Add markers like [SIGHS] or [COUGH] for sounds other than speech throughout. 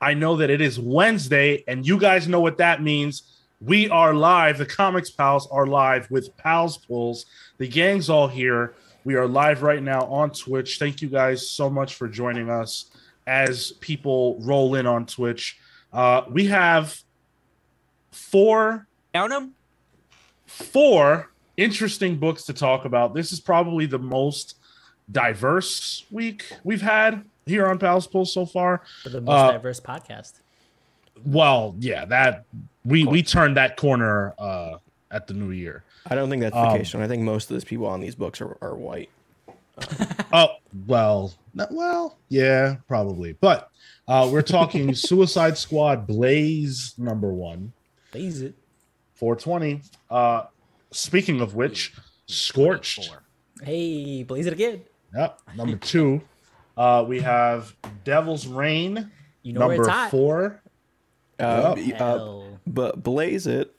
I know that it is Wednesday, and you guys know what that means. We are live. The Comics Pals are live with Pals Pulls. The gang's all here. We are live right now on Twitch. Thank you guys so much for joining us as people roll in on Twitch. Uh, we have four Down them. four interesting books to talk about. This is probably the most diverse week we've had here on Pals Pulls so far. for the most Uh, diverse podcast. Well, yeah, that we we turned that corner uh at the new year. I don't think that's the Um, case. Sean. I think most of those people on these books are, are white. [LAUGHS] Oh, well, not, well, yeah, probably. But uh we're talking [LAUGHS] Suicide Squad Blaze number 1, Blaze it. 420. Uh speaking of which, Scorched Four. Hey, blaze it again. Yep. Number 2, uh we have Devil's Reign You know where number it's hot. 4. Uh, Yep. uh, but blaze it.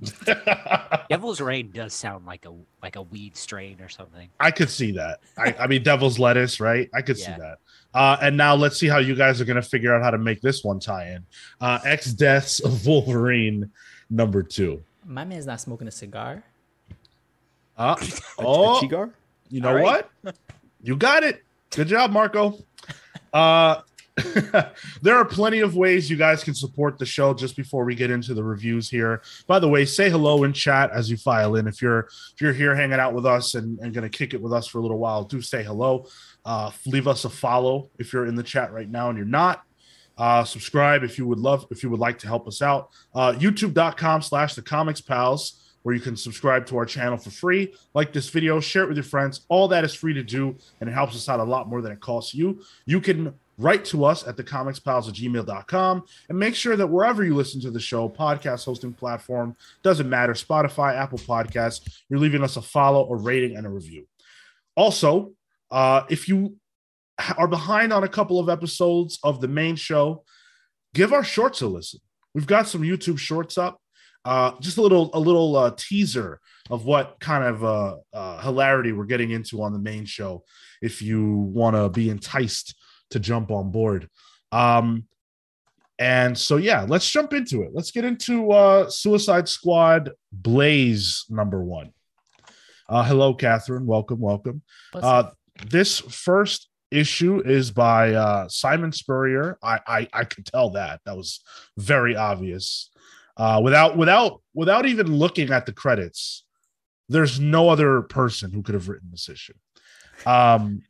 [LAUGHS] Devil's Rain does sound like a like a weed strain or something. I could see that. I, I mean, devil's lettuce, right? I could see that. Uh, and now let's see how you guys are going to figure out how to make this one tie in. Uh, X Deaths of [LAUGHS] Wolverine, number two. My man's not smoking a cigar. Uh, A, oh, a Chigar? you know All right. what? [LAUGHS] You got it. Good job, Marco. Uh, [LAUGHS] there are plenty of ways you guys can support the show just before we get into the reviews here. By the way, say hello in chat as you file in. If you're if you're here hanging out with us and, and gonna kick it with us for a little while, do say hello. Uh, leave us a follow if you're in the chat right now and you're not. Uh, subscribe if you would love if you would like to help us out. Uh, YouTube.com slash the comics pals where you can subscribe to our channel for free. Like this video, share it with your friends. All that is free to do, and it helps us out a lot more than it costs you. You can write to us at thecomicspals at gmail.com and make sure that wherever you listen to the show, podcast hosting platform, doesn't matter, Spotify, Apple Podcasts, you're leaving us a follow, a rating, and a review. Also, uh, if you are behind on a couple of episodes of the main show, give our shorts a listen. We've got some YouTube shorts up. Uh, just a little a little uh, teaser of what kind of uh, uh, hilarity we're getting into on the main show. If you want to be enticed to jump on board, um, and so yeah, let's jump into it. Let's get into uh, Suicide Squad Blaze number one. Uh, hello, Catherine. Welcome, welcome. Uh, this first issue is by uh, Simon Spurrier. I, I I could tell that that was very obvious. Uh, without without without even looking at the credits, there's no other person who could have written this issue. Um,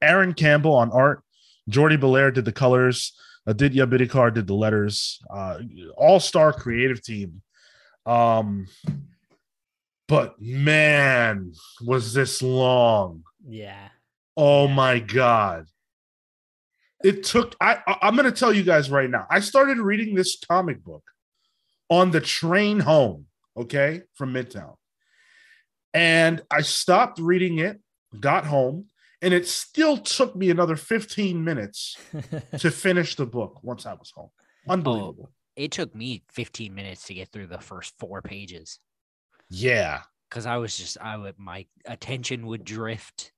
Aaron Campbell on art, Jordie Bellaire did the colors, Aditya Bidikar did the letters. Uh, All star creative team. Um, but man, was this long? yeah. Oh Yeah. my god. It took I I'm going to tell you guys right now. I started reading this comic book on the train home, okay, from Midtown. And I stopped reading it, got home, and it still took me another 15 minutes [LAUGHS] to finish the book once I was home. Oh, Unbelievable. It took me 15 minutes to get through the first four pages Yeah. because I was just I would my attention would drift.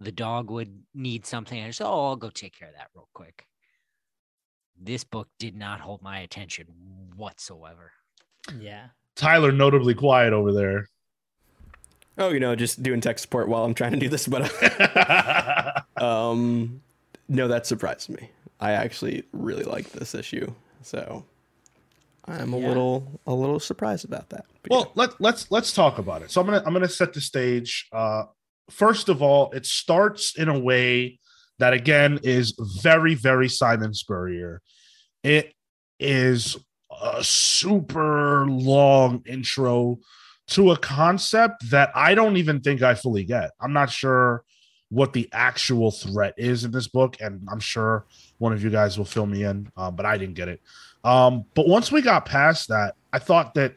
The dog would need something. I just oh I'll go take care of that real quick. This book did not hold my attention whatsoever. yeah. Tyler notably quiet over there. Oh, you know, just doing tech support while I'm trying to do this. But [LAUGHS] um, no, that surprised me. I actually really like this issue, so I'm a Yeah. little a little surprised about that. But well let, let's let's talk about it so i'm gonna i'm gonna set the stage uh first of all it starts in a way that again is very very simon spurrier. It is a super long intro to a concept that i don't even think i fully get. I'm not sure what the actual threat is in this book and i'm sure one of you guys will fill me in uh, but i didn't get it. Um, but once we got past that i thought that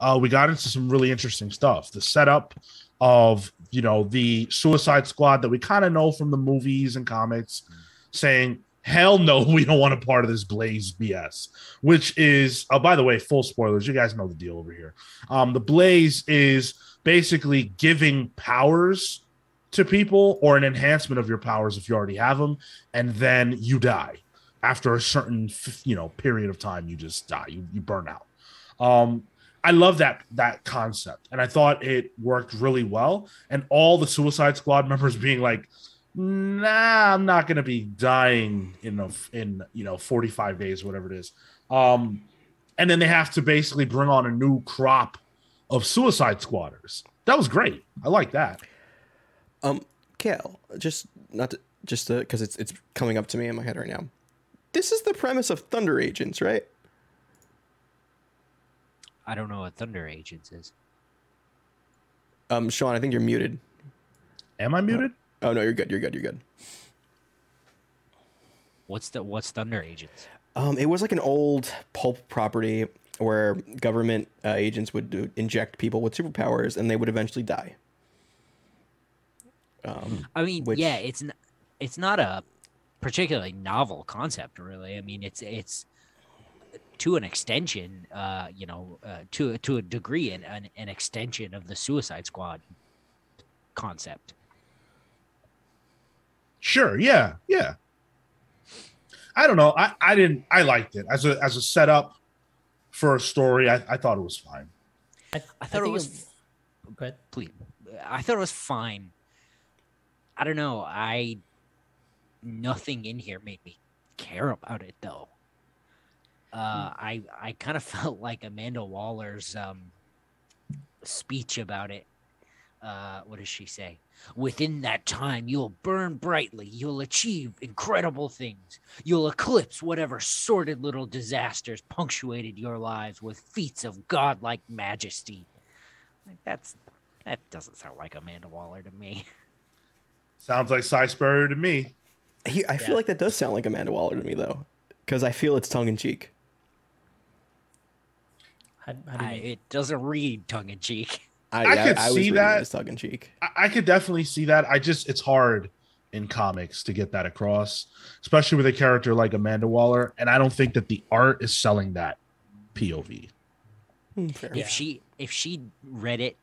uh, we got into some really interesting stuff. The setup of you know the Suicide Squad that we kind of know from the movies and comics, saying hell no, [LAUGHS] we don't want a part of this Blaze BS. Which is, oh by the way, full spoilers. You guys know the deal over here. Um, the Blaze is basically giving powers to people or an enhancement of your powers if you already have them, and then you die. after a certain you know period of time, you just die. You you burn out. Um, I love that that concept, and I thought it worked really well. And all the Suicide Squad [LAUGHS] members being like, "Nah, I'm not gonna be dying in a, in you know 45 days, whatever it is." Um, and then they have to basically bring on a new crop of Suicide Squatters. That was great. I like that. Um, Cale, just not to, just because it's it's coming up to me in my head right now. This is the premise of Thunder Agents, right? I don't know what Thunder Agents is. Um, Sean, I think you're muted. Am I muted? Oh no, you're good. You're good. You're good. What's the what's Thunder Agents? Um, it was like an old pulp property where government uh, agents would do, inject people with superpowers, and they would eventually die. Um, I mean, Which- yeah, it's n- it's not a particularly novel concept, really. I mean, it's it's to an extension, uh, you know, uh, to to a degree, an, an an extension of the Suicide Squad concept. Sure. Yeah. Yeah. I don't know. I, I didn't. I liked it as a as a setup for a story. I, I thought it was fine. I, I thought it was Go ahead. please. I thought it was fine. I don't know. I nothing in here made me care about it though. Uh, I I kind of [LAUGHS] felt like Amanda Waller's um, speech about it. Uh, what does she say? Within that time, you'll burn brightly. You'll achieve incredible things. You'll eclipse whatever sordid little disasters punctuated your lives with feats of godlike majesty. Like that's that doesn't sound like Amanda Waller to me. [LAUGHS] Sounds like Si Spurrier to me. he, I feel like that does sound like Amanda Waller to me, though, because I feel it's tongue in cheek. How, how do you I, it doesn't read tongue in cheek. I could was see that. as tongue in cheek. I, I could definitely see that. I just it's hard in comics to get that across, especially with a character like Amanda Waller. And I don't think that the art is selling that POV. Hmm, fair. Yeah. If she if she read it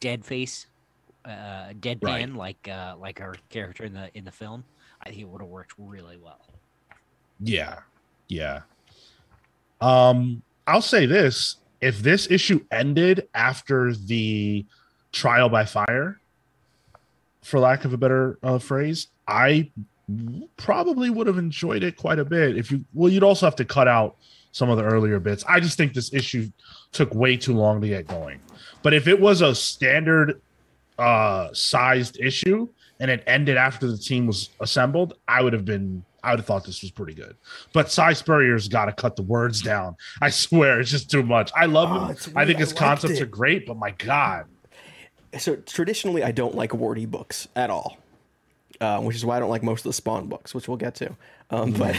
dead face, uh, deadpan Right. like uh, like her character in the in the film, I think it would have worked really well. Yeah. Yeah. Um, I'll say this. If this issue ended after the trial by fire, for lack of a better uh, phrase, I probably would have enjoyed it quite a bit. If you, well, you'd also have to cut out some of the earlier bits. I just think this issue took way too long to get going. But if it was a standard uh sized issue and it ended after the team was assembled, I would have been I would have thought this was pretty good. But Si Spurrier's got to cut the words down. I swear, it's just too much. I love Oh, him. I think weird. I his concepts it. are great, but my God, So traditionally, I don't like wordy books at all, uh, which is why I don't like most of the Spawn books, which we'll get to. Um, but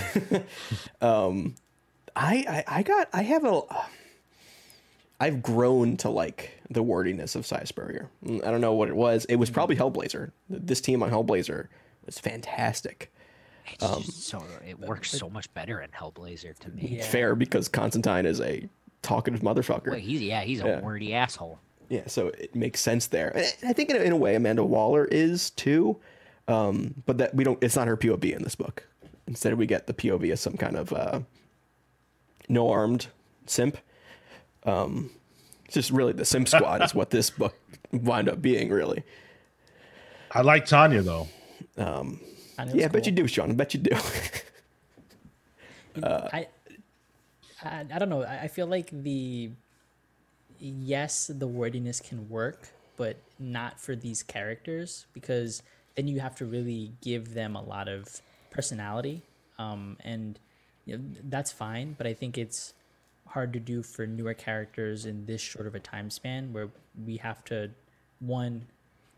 [LAUGHS] um, I, I I got I have a I've grown to like the wordiness of Si Spurrier. Mm, I don't know what it was. It was probably Hellblazer. This team on Hellblazer was fantastic. It's just so it works so much better in Hellblazer to me. Yeah. Fair because Constantine is a talkative motherfucker. Well, he's yeah, he's a Yeah. wordy asshole. Yeah, so it makes sense there. And I think in a, in a way Amanda Waller is too, um, but that we don't. It's not her POV in this book. Instead, we get the POV as some kind of uh, no armed simp. Um, it's just really the simp squad is what this book wound up being. Really, I like Tanya though. um, And yeah, I bet you do, Sean. I bet you do. I, I I don't know. I I feel like the yes, the wordiness can work, but not for these characters because then you have to really give them a lot of personality, um, and you know, that's fine. But I think it's hard to do for newer characters in this short of a time span where we have to one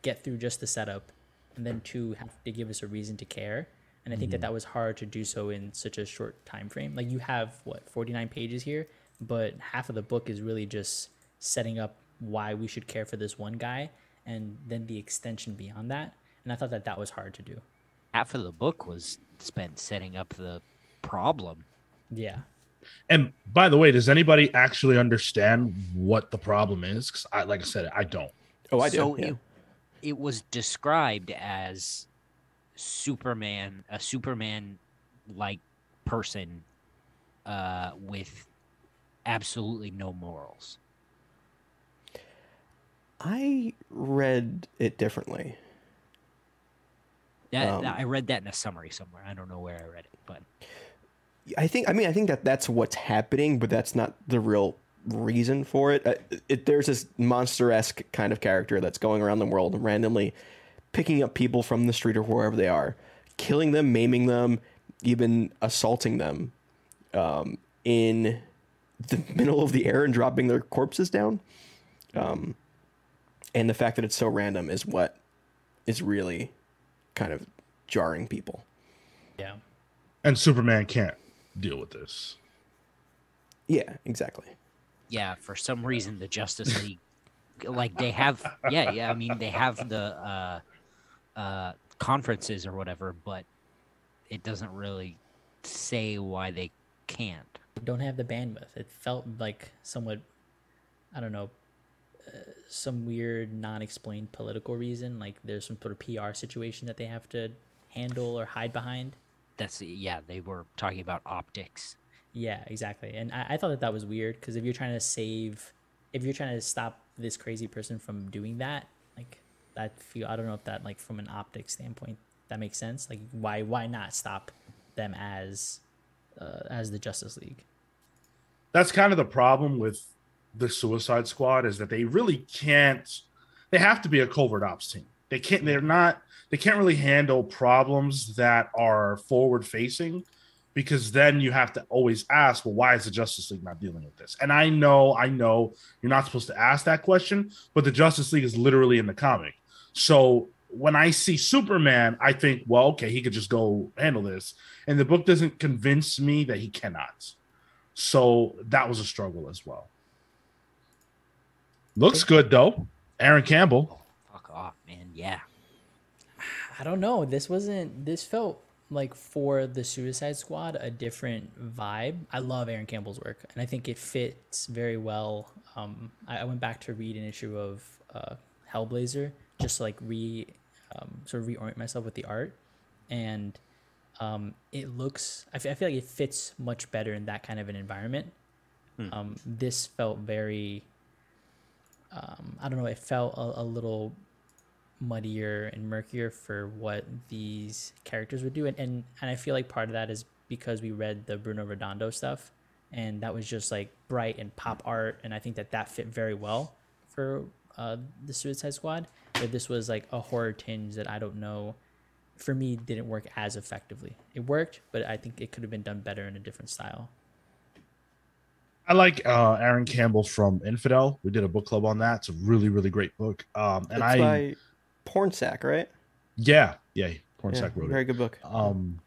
get through just the setup and then two have to give us a reason to care and i think that mm-hmm. that was hard to do so in such a short time frame like you have what 49 pages here but half of the book is really just setting up why we should care for this one guy and then the extension beyond that and i thought that that was hard to do Half of the book was spent setting up the problem. yeah And by the way, does anybody actually understand what the problem is? Because I, like I said, I don't. oh, I do. so yeah. it, it was described as Superman, a Superman like person uh, with absolutely no morals. I read it differently. That, Um, I read that in a summary somewhere. I don't know where I read it, but I think I mean I think that that's what's happening, but that's not the real reason for it. Uh, it there's this monster esque kind of character that's going around the world randomly picking up people from the street or wherever they are, killing them, maiming them, even assaulting them um, in the [LAUGHS] middle of the air and dropping their corpses down. Um, and the fact that it's so random is what is really kind of jarring people. Yeah. And Superman can't deal with this. Yeah, exactly. Yeah, for some reason the Justice League, like they have, yeah, yeah. I mean they have the uh, uh, conferences or whatever, but it doesn't really say why they can't. don't have the bandwidth. It felt like somewhat, I don't know, uh, some weird, non-explained political reason. Like there's some sort of PR situation that they have to handle or hide behind. That's yeah. They were talking about optics. Yeah, exactly. And I, I thought that that was weird because if you're trying to save, if you're trying to stop this crazy person from doing that, like that feel, I don't know if that like from an optic standpoint that makes sense. Like why why not stop them as uh, as the Justice League? That's kind of the problem with the Suicide Squad is that they really can't. They have to be a covert ops team. They can't. They're not. They can't really handle problems that are forward facing because then you have to always ask, well, why is the Justice League not dealing with this? And I know, I know you're not supposed to ask that question, but the Justice League is literally in the comic. So when I see Superman, I think, well, okay, he could just go handle this. And the book doesn't convince me that he cannot. So that was a struggle as well. Looks good though. Aaron Campbell. Fuck off, man. Yeah. [SIGHS] I don't know. This wasn't. This felt like for the Suicide Squad a different vibe. I love Aaron Campbell's work, and I think it fits very well. Um, I, I went back to read an issue of uh, Hellblazer just to like re um, sort of reorient myself with the art, and um, it looks. I feel like it fits much better in that kind of an environment. Um, this felt very. Um, I don't know. It felt a, a little muddier and murkier for what these characters would do and, and and I feel like part of that is because we read the Bruno Redondo stuff and that was just like bright and pop art and I think that that fit very well for uh, the Suicide Squad but this was like a horror tinge that I don't know for me didn't work as effectively it worked but I think it could have been done better in a different style I like uh, Aaron Campbell from Infidel. We did a book club on that. It's a really, really great book. Um, and it's I, by Pornsak, right? yeah, yeah, Pornsak Yeah, wrote it. very good book. um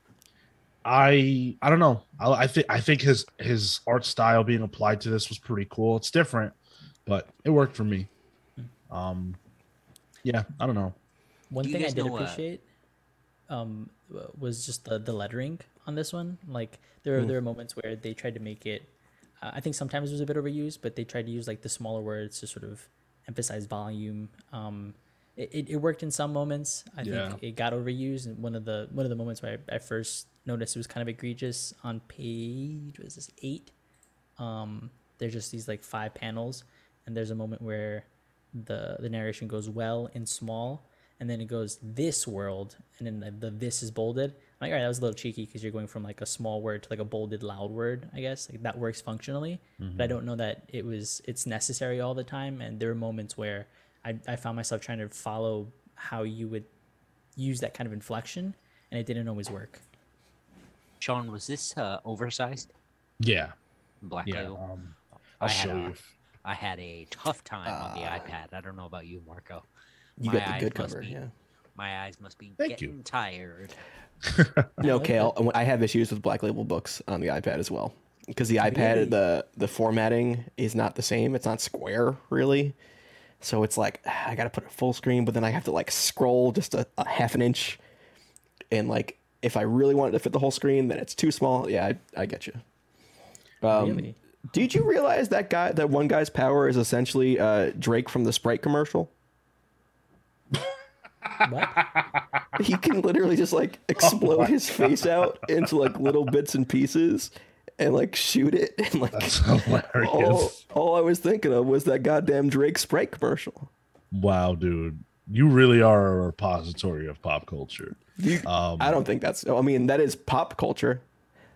i i don't know i, I think i think his his art style being applied to this was pretty cool it's different but it worked for me um yeah i don't know One Do thing I did know, uh, appreciate um, was just the, the lettering on this one. Like there are, there are moments where they tried to make it. Uh, I think sometimes it was a bit overused, but they tried to use like the smaller words to sort of emphasize volume. Um, it, it, worked in some moments. I Yeah. think it got overused. And one of the one of the moments where I, I first noticed it was kind of egregious on page was this eight. Um, there's just these like five panels, and there's a moment where the the narration goes well in small, and then it goes this world, and then the, the this is bolded. I'm like, all right, that was a little cheeky because you're going from like a small word to like a bolded loud word. I guess like that works functionally, but I don't know that it was it's necessary all the time. And there were moments where I I found myself trying to follow how you would use that kind of inflection, and it didn't always work. Sean, was this uh, oversized? yeah Black yeah Label. um I i'll had show a- you I had a tough time on the Ah. iPad. I don't know about you, Marco. You My got the good cover, be- yeah. My eyes must be Thank you. getting tired. No, [LAUGHS] Cale. I have issues with Black Label books on the iPad as well because the iPad Really? the the formatting is not the same. It's not square really, so it's like [SIGHS] I got to put it full screen, but then I have to like scroll just a, a half an inch, and like if I really want it to fit the whole screen, then it's too small. Yeah, I, I get you. Um, really? Did you realize that guy, that one guy's power is essentially uh, Drake from the Sprite commercial? What? he can literally just like explode my his face out into like little bits and pieces and like shoot it and like That's hilarious. [LAUGHS] all, all I was thinking of was that goddamn Drake Sprite commercial. Wow, dude. You really are a repository of pop culture. You, Um, I don't think that's. I mean, that is pop culture.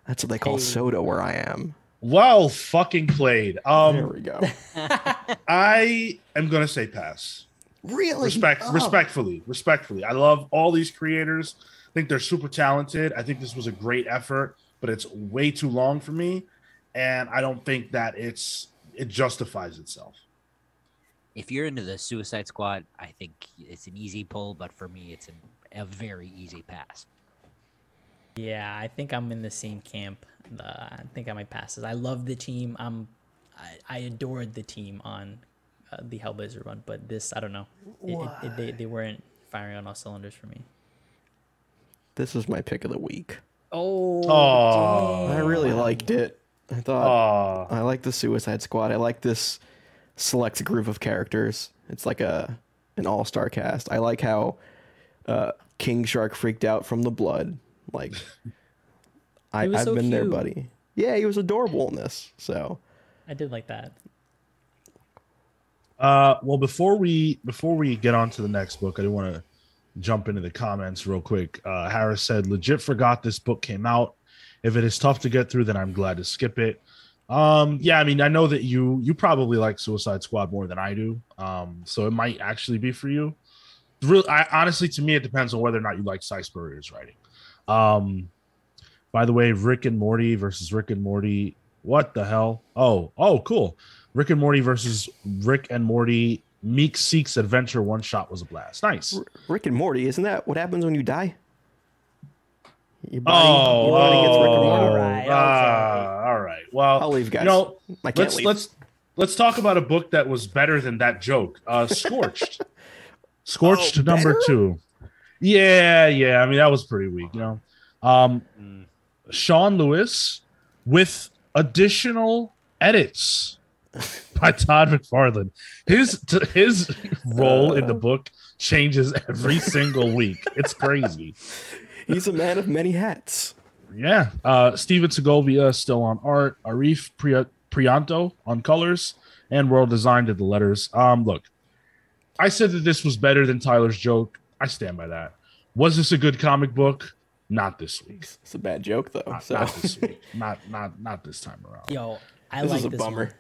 That's what they call Hey. soda where I am. well fucking played. Um, There we go. [LAUGHS] I am gonna say pass. really? Respect, Oh. respectfully, respectfully. I love all these creators. I think they're super talented. I think this was a great effort, but it's way too long for me, and I don't think that it's it justifies itself. If you're into the Suicide Squad, I think it's an easy pull, but for me, it's an, a very easy pass. Yeah, I think I'm in the same camp. Uh, I think I might pass this. I love the team. I'm, I, I adored the team on uh, the Hellblazer run, but this, I don't know. It, it, it, they, they weren't firing on all cylinders for me. This is my pick of the week. Oh, Aw. I really liked it. I thought I like the Suicide Squad. I like this select group of characters. It's like a an all star cast. I like how uh, King Shark freaked out from the blood. Like [LAUGHS] I, I've so been there, buddy. Yeah, he was adorable in this. So I did like that. Uh, well, before we before we get on to the next book, I do want to jump into the comments real quick. Uh, Harris said, "Legit forgot this book came out. If it is tough to get through, then I'm glad to skip it." Um, yeah, I mean, I know that you you probably like Suicide Squad more than I do. Um, so it might actually be for you. Real, I, honestly, to me, it depends on whether or not you like Si Spurrier's writing. Um, by the way, Rick and Morty versus Rick and Morty. What the hell? Oh, oh, cool. Rick and Morty versus Rick and Morty Meeseeks Adventure one shot was a blast. Nice. Rick and Morty, isn't that what happens when you die? Your body, Oh, your body gets Rick and oh, Morty. Alright, okay. ah, all right. Well, I'll leave, guys. You know, I can't let's leave. let's let's talk about a book that was better than that joke. Uh, [LAUGHS] Scorched. Scorched Oh, number better? two. Yeah, yeah. I mean, that was pretty weak. You know, um, Sean Lewis with additional edits [LAUGHS] by Todd McFarlane. His his role in the book changes every single week. It's crazy. [LAUGHS] He's a man of many hats. Yeah. Uh Stephen Segovia still on art, Arif Pri- Prianto on colors, and World Design did the letters. Um, look, I said that this was better than Tyler's joke. I stand by that. Was this a good comic book? Not this week. It's a bad joke though. Not, So not this week. [LAUGHS] Not not not this time around. Yo, I this like is a this bummer. one.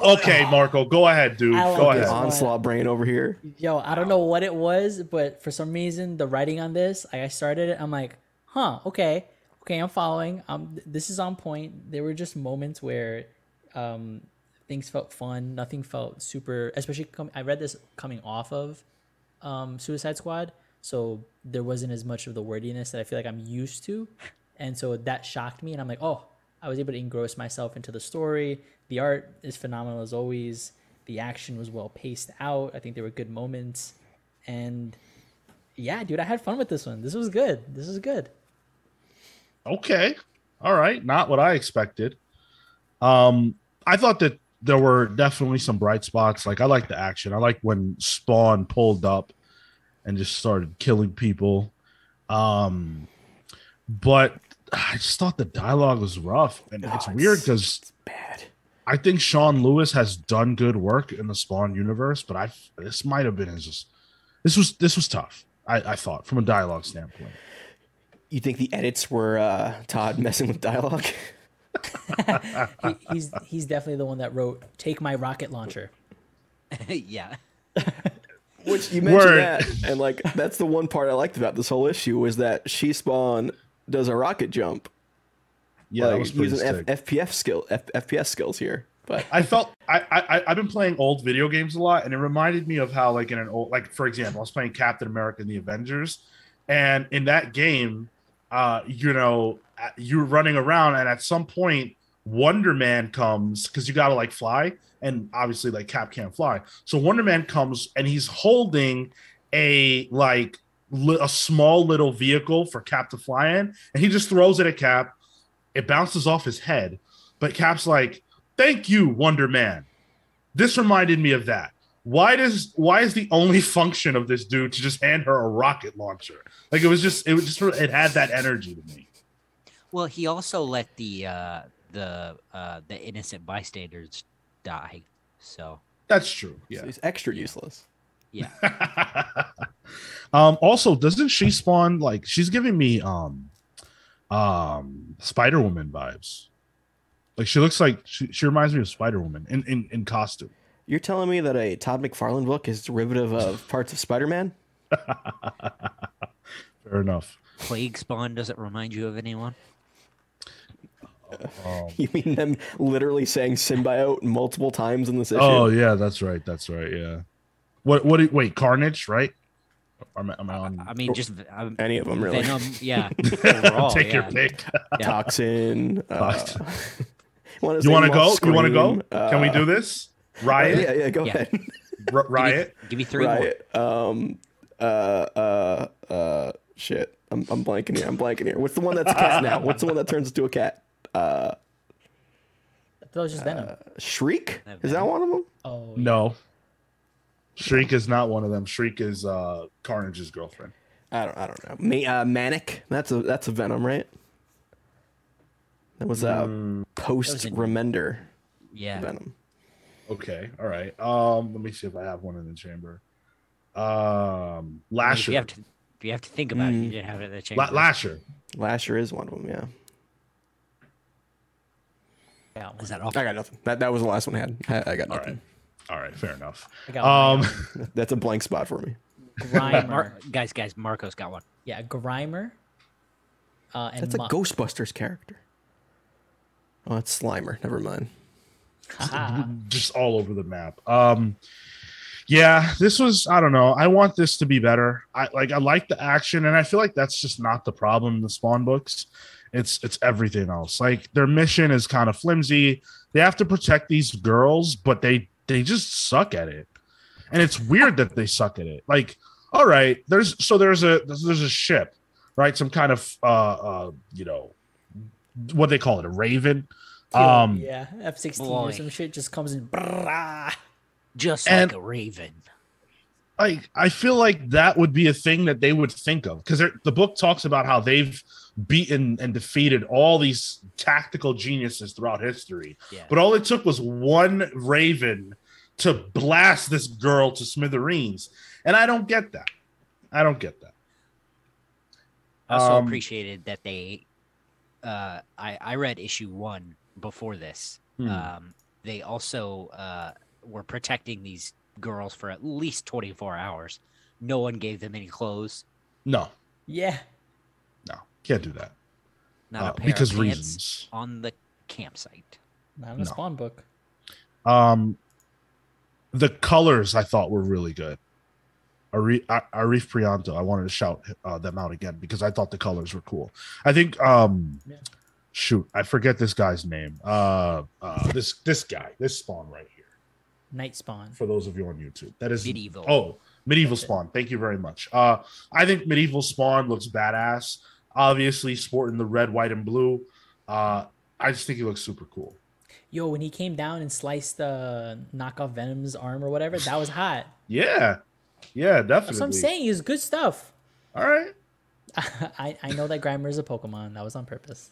Okay, Marco, go ahead, dude. I like Go this ahead. Onslaught brain over here. Yo, I don't know what it was, but for some reason, the writing on this, I started it. I'm like, huh, okay, okay, I'm following. Um, this is on point. There were just moments where, um, things felt fun. Nothing felt super. Especially, com- I read this coming off of, um, Suicide Squad, so there wasn't as much of the wordiness that I feel like I'm used to, and so that shocked me. And I'm like, oh, I was able to engross myself into the story. The art is phenomenal as always. The action was well paced out. I think there were good moments, and yeah, dude, I had fun with this one. This was good. This is good. Okay. All right. Not what I expected. Um, I thought that there were definitely some bright spots. Like I like the action. I like when Spawn pulled up and just started killing people. Um, but I just thought the dialogue was rough, and it's Oh, weird because It's bad. I think Sean Lewis has done good work in the Spawn universe, but I this might have been his just this was this was tough. I, I thought from a dialogue standpoint. You think the edits were uh, Todd messing with dialogue? [LAUGHS] He, he's he's definitely the one that wrote "Take my rocket launcher." [LAUGHS] yeah. Which you mentioned Word. that, and like that's the one part I liked about this whole issue was that she spawn does a rocket jump. Yeah, that like, was using sick. F- FPF skill, F- FPS skills here. But I felt I, I I've been playing old video games a lot, and it reminded me of how like in an old like for example, I was playing Captain America and the Avengers, and in that game, uh, you know, you're running around, and at some point, Wonder Man comes because you gotta like fly, and obviously like Cap can't fly, so Wonder Man comes and he's holding a like li- a small little vehicle for Cap to fly in, and he just throws it at Cap. It bounces off his head, but Cap's like, "Thank you, Wonder Man." This reminded me of that. why does why is the only [LAUGHS] function of this dude to just hand her a rocket launcher? Like it was just it was just it had that energy to me. Well, he also let the uh, the uh, the innocent bystanders die. So That's true. So Yeah. he's extra useless. yeah, [LAUGHS] um also doesn't she spawn like she's giving me um um Spider Woman vibes. Like she looks like she, she reminds me of Spider Woman in, in in costume. You're telling me that a Todd McFarlane book is derivative of [LAUGHS] parts of Spider-Man? [LAUGHS] Fair enough. plague spawn doesn't remind you of anyone. Um, [LAUGHS] You mean them literally saying symbiote multiple times in this issue? oh yeah, that's right. That's right. Yeah. What what do- wait, Carnage, right? Am I, am I on I mean, just um, Any of them, really. Venom. Yeah, [LAUGHS] overall, take your pick. Yeah. Toxin. Uh, [LAUGHS] wanna You want to go? all You want to go? Scream, Can we uh, do this? Riot, Yeah, yeah, go Yeah. ahead. R- riot. Give me three more. Riot. Um, uh, uh, uh, shit. I'm, I'm blanking here. I'm blanking here. What's the one that's a cat now? What's the one that turns into a cat? Uh, That was just Venom. Shriek? Uh, Is that one of them? oh, No. Shriek is not one of them. Shriek is uh Carnage's girlfriend. I don't. I don't know. Ma- uh, Mania. That's a that's a Venom, right? That was a Mm, post in- Remender Yeah, Venom. okay. All right. Um, let me see if I have one in the chamber. Um, I mean, if Lasher. you have to, if you have to think about it, Mm. you didn't have it in the chamber. La- Lasher. Lasher is one of them. Yeah. yeah, Is that all? I got nothing. That that was the last one I had. I, I got All nothing. Right. All right. Fair enough. I got one. Um, [LAUGHS] That's a blank spot for me. Grimer. Mar- guys, guys, Marcos got one. yeah, Grimer. Uh, and That's a Muck. Ghostbusters character. Oh, it's Slimer. Never mind. [LAUGHS] Just all over the map. Um, yeah, this was. I don't know. I want this to be better. I like. I like the action, and I feel like that's just not the problem in the Spawn books. It's it's everything else. Like their mission is kind of flimsy. They have to protect these girls, but they they just suck at it, and it's weird that they suck at it. Like, all right, there's so there's a there's a ship, right? Some kind of uh uh you know what they call it, a raven. Um, yeah, F sixteen boy. or some shit just comes in. Just And- like a raven. like I feel like that would be a thing that they would think of because the book talks about how they've beaten and defeated all these tactical geniuses throughout history. Yeah. But all it took was one raven to blast this girl to smithereens, and I don't get that. I don't get that. I also Um, appreciated that they. Uh, I I read issue one before this. Hmm. Um, they also uh, were protecting these girls for at least 24 hours. No one gave them any clothes. No, Yeah, no, can't do that Not Uh, a pair because of pants reasons. on the campsite. not in a No. Spawn book. Um, the colors I thought were really good. Ari- Arif Prianto, I wanted to shout uh, them out again because I thought the colors were cool. I think, um, Yeah. shoot, I forget this guy's name. Uh, uh, this this guy, this spawn right here. Night Spawn. For those of you on YouTube, that is Medieval. Oh, medieval That's it. spawn. Thank you very much. Uh, I think medieval spawn looks badass. Obviously, sporting the red, white, and blue. Uh, I just think he looks super cool. Yo, when he came down and sliced the knockoff Venom's arm or whatever, that was hot. [LAUGHS] Yeah, yeah, definitely. That's what I'm saying. It's good stuff. All right. [LAUGHS] I, I know that Grimer is a Pokemon. That was on purpose.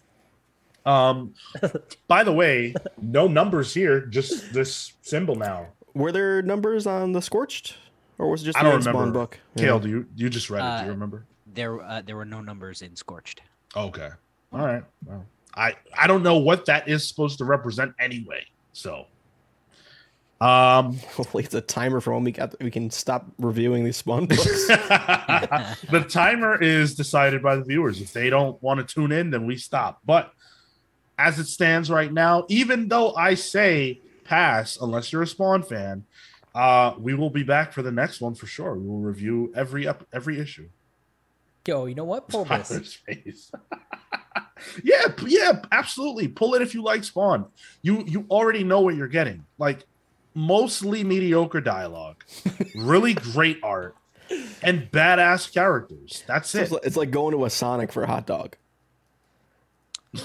Um, [LAUGHS] by the way, no numbers here, just this symbol now. Were there numbers on the Scorched, or was it just I the don't main Spawn book? Cale, do you you just read it? Do you Uh, remember? There, uh, there were no numbers in Scorched. Okay. All right. Well, I I don't know what that is supposed to represent anyway. So, um, [LAUGHS] Hopefully, it's a timer for when we got we can stop reviewing these Spawn books. [LAUGHS] [LAUGHS] the timer is decided by the viewers. If they don't want to tune in, then we stop. But as it stands right now, even though I say pass, unless you're a Spawn fan, uh, we will be back for the next one for sure. We will review every ep- every issue. Yo, you know what? Pull this. Tyler's [LAUGHS] face. yeah, yeah, absolutely. Pull it if you like Spawn. You you already know what you're getting. Like mostly mediocre dialogue, [LAUGHS] really great art, and badass characters. That's it. it's, like, going to a Sonic for a hot dog.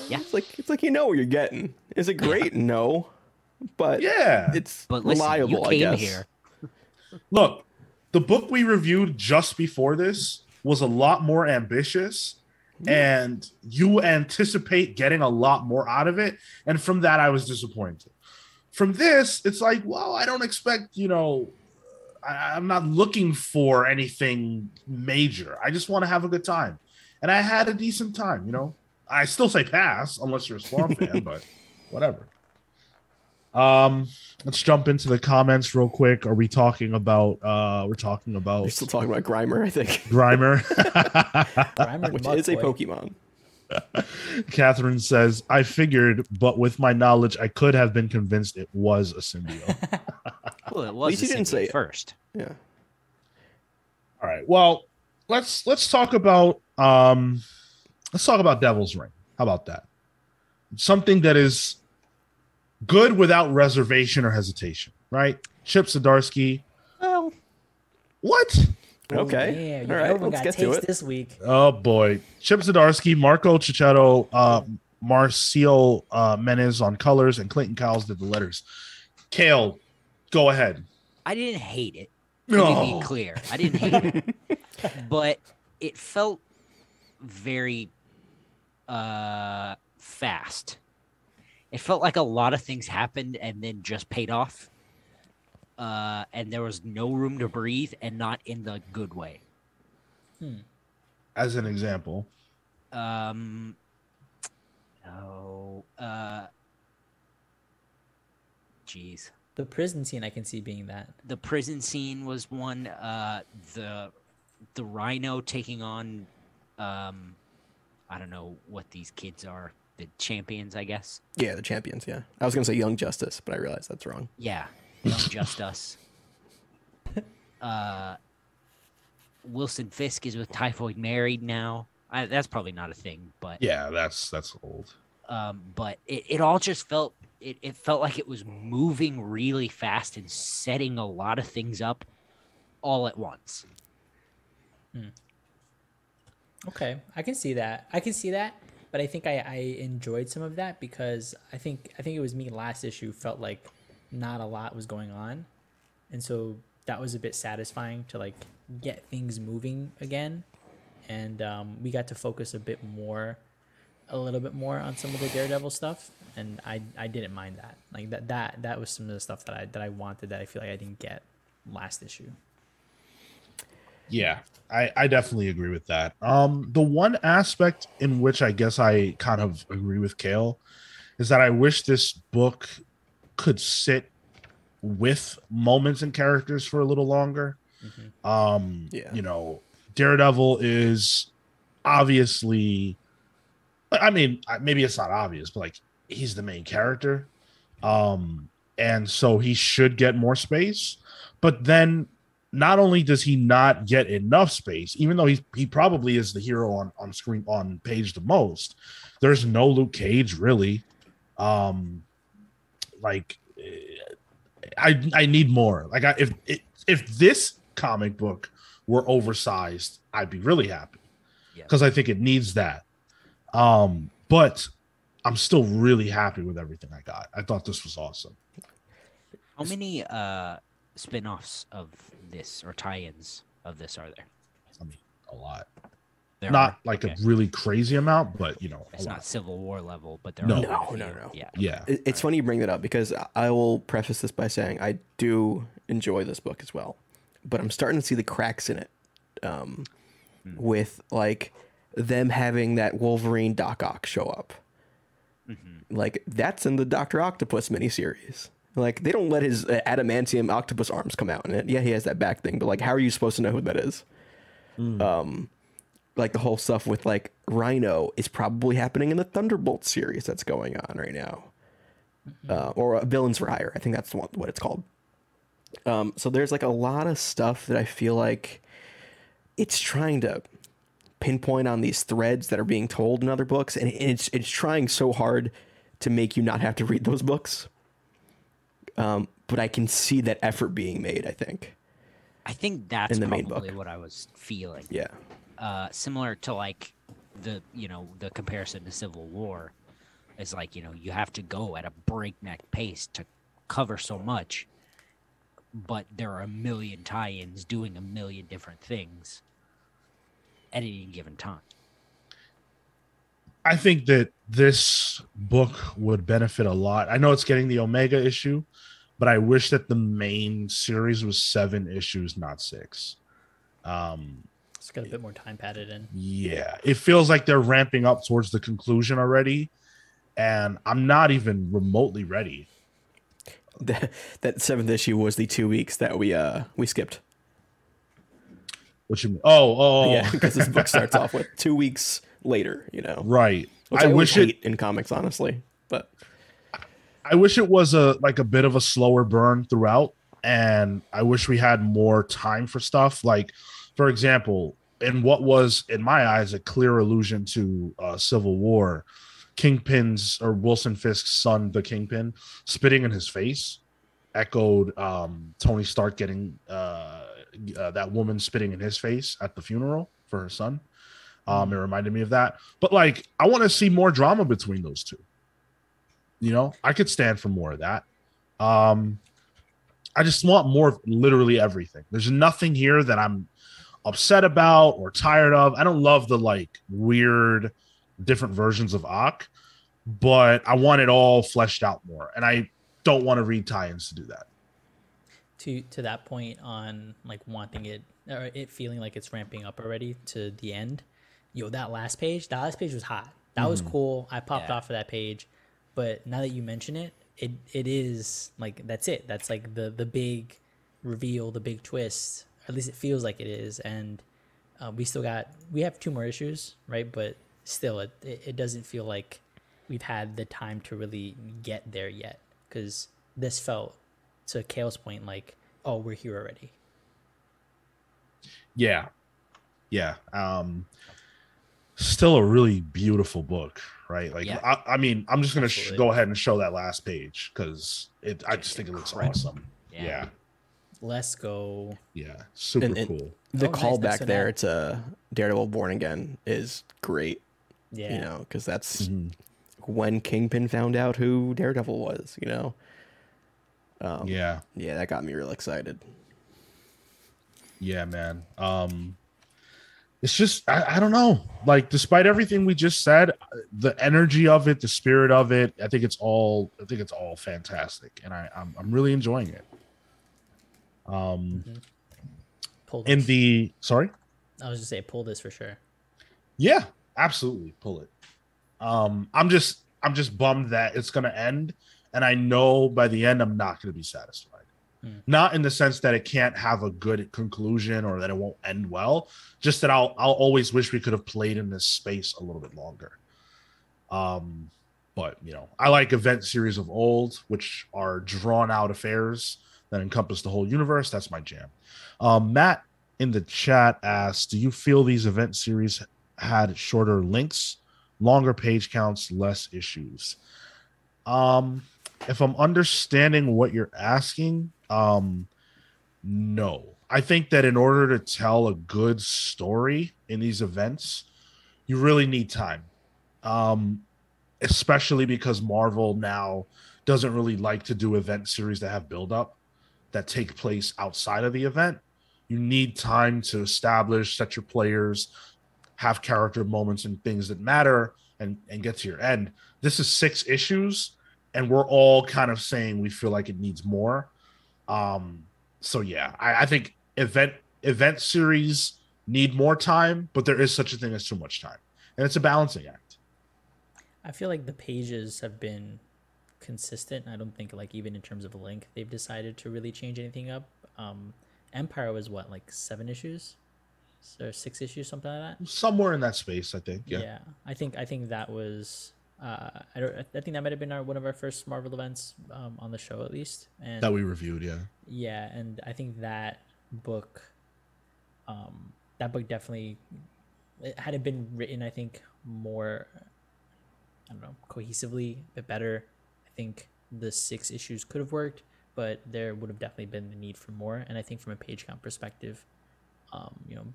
Yeah. It's like it's like you know what you're getting. Is it great? [LAUGHS] No, but Yeah. it's But listen, reliable. you I guess. here. Look, the book we reviewed just before this was a lot more ambitious, and you anticipate getting a lot more out of it. And from that, I was disappointed. From this, it's like, well, I don't expect, you know, I, I'm not looking for anything major. I just want to have a good time. And I had a decent time, you know. I still say pass unless you're a Spawn [LAUGHS] fan, but whatever. Um, let's jump into the comments real quick. Are we talking about uh we're talking about We're still talking about Grimer, I think, Grimer? [LAUGHS] Grimer which Muck is a Pokemon. Catherine says, I figured, but with my knowledge, I could have been convinced it was a symbiote. [LAUGHS] Well, it was least you didn't symbiote say it. first. Yeah. All right. Well, let's let's talk about um let's talk about Devil's Reign. How about that? Something that is good without reservation or hesitation, right? Chip Zdarsky. Well, What? okay. Yeah, All you let's got get to taste it. this week. Oh boy. Chip Zdarsky, Marco Checchetto, uh Marcio uh Menyz on colors, and Clayton Cowles did the letters. Cale, go ahead. I didn't hate it. Let me No. be clear. I didn't hate it, [LAUGHS] but it felt very uh fast. It felt like a lot of things happened and then just paid off. Uh, and there was no room to breathe, and not in the good way. As an example. Um, oh, uh, jeez. The prison scene I can see being that. the prison scene was one uh the the rhino taking on um i don't know what these kids are the champions i guess Yeah, the champions. Yeah, I was gonna say Young Justice, but I realized that's wrong. yeah Young [LAUGHS] just us uh wilson fisk is with typhoid married now I, that's probably not a thing but Yeah, that's that's old. um, but it, it all just felt it, it felt like it was moving really fast and setting a lot of things up all at once Hmm. Okay, I can see that. I can see that, but I think I, I enjoyed some of that because I think I think it was me last issue felt like not a lot was going on, and so that was a bit satisfying to like get things moving again, and um, we got to focus a bit more, a little bit more on some of the Daredevil stuff, and I I didn't mind that. Like that that that was some of the stuff that I that I wanted that I feel like I didn't get last issue. Yeah, I, I definitely agree with that. Um, the one aspect in which I guess I kind of agree with Cale is that I wish this book could sit with moments and characters for a little longer. Um, Yeah. you know, Daredevil is obviously, I mean, maybe it's not obvious, but like he's the main character. Um, and so he should get more space. But then not only does he not get enough space, even though he he probably is the hero on on screen on page the most, there's no Luke Cage really. Um, like eh, I I need more. Like I, if if this comic book were oversized, I'd be really happy Yeah. because I think it needs that. Um, but I'm still really happy with everything I got. I thought this was awesome. how many uh spin-offs of this or tie-ins of this are there I mean, a lot. there not are? like Okay. a really crazy amount, but you know, a it's lot. not civil war level but there No. are No, quite a no, few. no. yeah yeah. It- It's funny you bring that up because I will preface this by saying I do enjoy this book as well, but I'm starting to see the cracks in it, um, with like them having that Wolverine Doc Ock show up. Like that's in the Doctor Octopus miniseries. Like they don't let his uh, adamantium octopus arms come out in it. Yeah, he has that back thing, but like, how are you supposed to know who that is? Um, like the whole stuff with like Rhino is probably happening in the Thunderbolt series that's going on right now uh, or uh, Villains for Hire. I think that's one, what it's called. Um, so there's like a lot of stuff that I feel like it's trying to pinpoint on these threads that are being told in other books, and it's it's trying so hard to make you not have to read those books. Um, but I can see that effort being made. I think, i think that's In the main probably book. what i was feeling yeah, uh, similar to like the you know the comparison to Civil War is like you know you have to go at a breakneck pace to cover so much. but there are a million tie-ins doing a million different things at any given time. I think that this book would benefit a lot. I know it's getting the Omega issue, but I wish that the main series was seven issues, not six. Um, It's got a bit more time padded in. yeah, it feels like they're ramping up towards the conclusion already, and I'm not even remotely ready. [LAUGHS] That, that seventh issue was the two weeks that we uh we skipped. What you mean? Oh, oh, Yeah, because this book starts [LAUGHS] off with two weeks later. You know, right. Which I always wish it. in comics, honestly. But I wish it was a like a bit of a slower burn throughout, and I wish we had more time for stuff. Like, for example, in what was in my eyes a clear allusion to uh, Civil War, Kingpin's or Wilson Fisk's son, the Kingpin, spitting in his face, echoed um, Tony Stark getting uh, uh, that woman spitting in his face at the funeral for her son. Um, it reminded me of that. But like, I want to see more drama between those two. You know, I could stand for more of that. Um, I just want more of literally everything. There's nothing here that I'm upset about or tired of. I don't love the like weird different versions of Ak, but I want it all fleshed out more. And I don't want to read tie-ins to do that. To to that point on like wanting it or it feeling like it's ramping up already to the end. Yo, that last page, that last page was hot. That was cool. I popped Yeah. off for that page. But now that you mention it, it it is like that's it. That's like the the big reveal, the big twist. At least it feels like it is. And uh, we still got we have two more issues, right? But still, it it, it doesn't feel like we've had the time to really get there yet. Because this felt to Cale's point, like, oh, we're here already. Yeah. Yeah. Um still a really beautiful book, right? Like Yeah. I, I mean, I'm just gonna sh- go ahead and show that last page because it I just think it looks Incredible. awesome. Yeah. Yeah. Let's go. Yeah. Super And- and- cool. the Oh, nice, callback nice there know. to Daredevil Born Again is great. Yeah. You know, because that's Mhm. when Kingpin found out who Daredevil was. You know, um, Yeah. yeah, that got me real excited. Yeah, man. Um it's just I, I don't know. Like despite everything we just said, the energy of it, the spirit of it, I think it's all I think it's all fantastic. And I, I'm I'm really enjoying it. Um Pull in the sorry? I was just say pull this for sure. Yeah, absolutely. Pull it. Um, I'm just I'm just bummed that it's gonna end, and I know by the end I'm not gonna be satisfied. Hmm. Not in the sense that it can't have a good conclusion or that it won't end well. Just that I'll I'll always wish we could have played in this space a little bit longer. Um, but you know, I like event series of old, which are drawn out affairs that encompass the whole universe. That's my jam. Um, Matt in the chat asked, "Do you feel these event series had shorter links, longer page counts, less issues?" Um, if I'm understanding what you're asking, um, no. I think that in order to tell a good story in these events, you really need time. Um, especially because Marvel now doesn't really like to do event series that have build up that take place outside of the event. You need time to establish, set your players, have character moments and things that matter, and and get to your end. This is six issues, and we're all kind of saying we feel like it needs more. Um, so yeah, I, I think event event series need more time, but there is such a thing as too much time, and it's a balancing act. I feel like the pages have been consistent. I don't think like even in terms of length they've decided to really change anything up. Um, Empire was what like seven issues, or six issues, something like that. Somewhere in that space, I think. Yeah. Yeah, I think I think that was. Uh, I don't. I think that might have been our one of our first Marvel events um, on the show at least. And That we reviewed, yeah. yeah, and I think that book, um, that book definitely, it, had it been written, I think more, I don't know, cohesively, a bit better. I think the six issues could have worked, but there would have definitely been the need for more. And I think from a page count perspective, um, you know,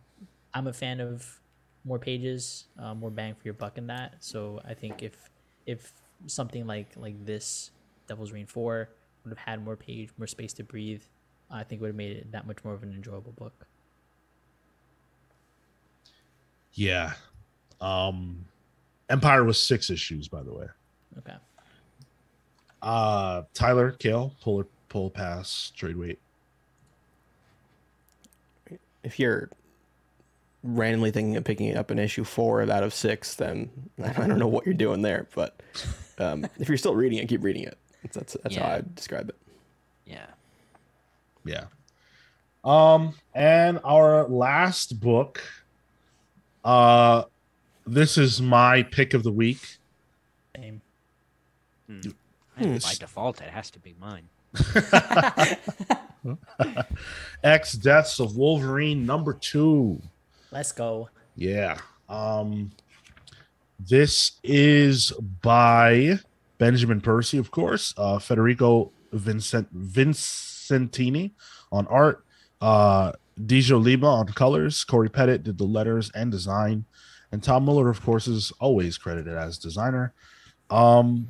I'm a fan of more pages, uh, more bang for your buck in that. So I think if if something like like this, Devil's Reign Four would have had more page, more space to breathe, I think would have made it that much more of an enjoyable book. Yeah. Um Empire was six issues, by the way. Okay. Uh Tyler, Cale, pull pull pass, trade weight. If you're randomly thinking of picking up an issue four out of six, then [LAUGHS] I don't know what you're doing there. But um, if you're still reading it, keep reading it. That's that's how Yeah. I describe it. Yeah. Yeah. Um, and our last book, uh, this is my pick of the week. Same. Hmm. Hmm. By default, it has to be mine. [LAUGHS] X Deaths of Wolverine number two. Let's go. Yeah. Um, this is by Benjamin Percy, of course. Uh, Federico Vincent Vicentini on art. Uh, Dijjo Lima on colors. Cory Petit did the letters and design, and Tom Muller, of course, is always credited as designer. Um,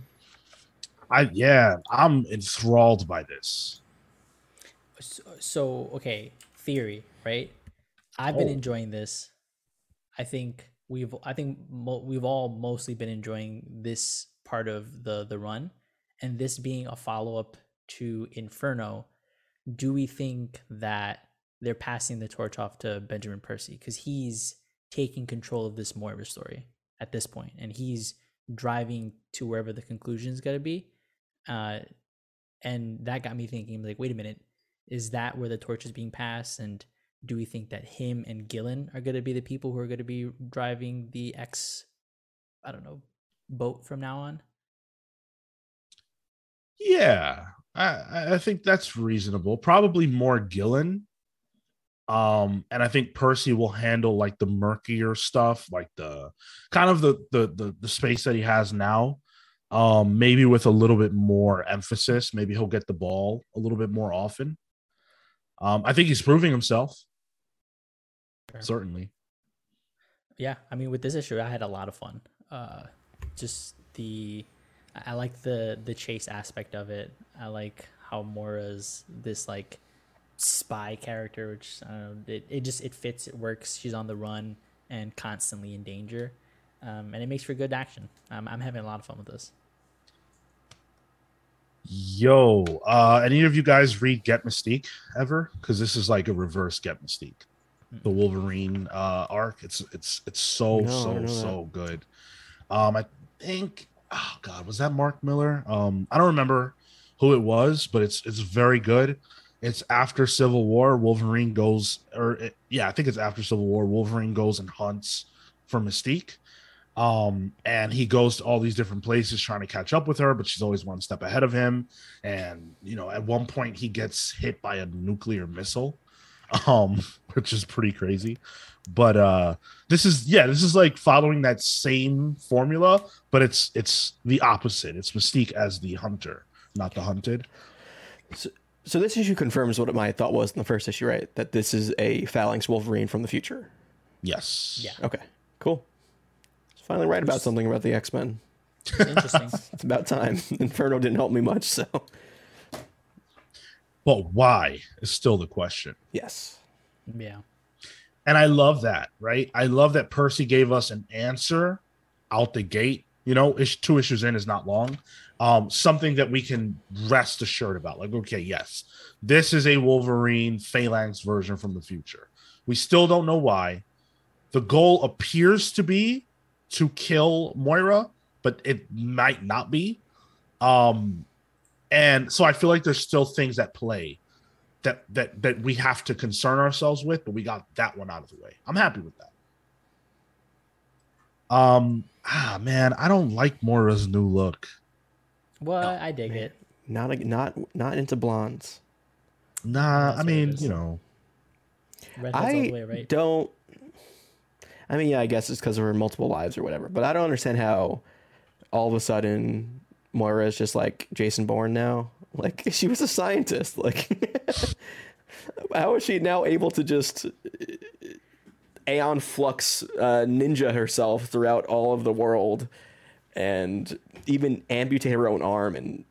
I yeah, I'm enthralled by this. So, so okay, theory, right? I've been Oh. enjoying this. I think we've I think mo- we've all mostly been enjoying this part of the the run and this being a follow-up to Inferno, do we think that they're passing the torch off to Benjamin Percy cuz he's taking control of this Moira story at this point and he's driving to wherever the conclusion is going to be. Uh and that got me thinking like wait a minute is that where the torch is being passed and do we think that him and Gillen are going to be the people who are going to be driving the X I don't know boat from now on Yeah, I I- think that's reasonable. Probably more Gillen. Um, and I think Percy will handle like the murkier stuff, like the kind of the the the, the space that he has now. Um, maybe with a little bit more emphasis. Maybe he'll get the ball a little bit more often. Um, I think he's proving himself. Sure. Certainly. yeah i mean with this issue i had a lot of fun. Uh just the i I like the the chase aspect of it. I like how Moira's this like spy character which i don't know it, it just it fits it works. She's on the run and constantly in danger. Um, and it makes for good action. Um, i'm having a lot of fun with this. Yo, uh, any of you guys read Get Mystique ever? Because this is like a reverse Get Mystique, the Wolverine uh, arc. It's it's it's so No, so so good. Um, I think oh god, was that Mark Millar? Um, I don't remember who it was, but it's it's very good. It's after Civil War. Wolverine goes, or it, yeah, I think it's after Civil War. Wolverine goes and hunts for Mystique um and he goes to all these different places trying to catch up with her but she's always one step ahead of him and you know at one point he gets hit by a nuclear missile um [LAUGHS] which is pretty crazy but uh this is yeah this is like following that same formula but it's it's the opposite it's mystique as the hunter not the hunted So this issue confirms what my thought was in the first issue, right? That this is a Phalanx Wolverine from the future. yes Yeah. Okay, cool. It's finally right about something about the X Men. interesting [LAUGHS] It's about time. [LAUGHS] Inferno didn't help me much, so but why is still the question yes. yeah And I love that, right? I love that Percy gave us an answer out the gate. You know, ish, two issues in is not long. Um, something that we can rest assured about. Like, okay, yes, this is a Wolverine phalanx version from the future. We still don't know why. The goal appears to be to kill Moira, but it might not be. Um, and so I feel like there's still things at play that that that we have to concern ourselves with, but we got that one out of the way. I'm happy with that. Um ah man, I don't like Moira's new look. well i dig man. it Not a, not not into blondes. Nah, That's I mean, you know, redheads all the way I right don't. I mean, yeah, I guess it's because of her multiple lives or whatever. But I don't understand how all of a sudden Moira is just like Jason Bourne now. Like [LAUGHS] she was a scientist. Like [LAUGHS] how is she now able to just aeon flux uh, ninja herself throughout all of the world and even amputate her own arm and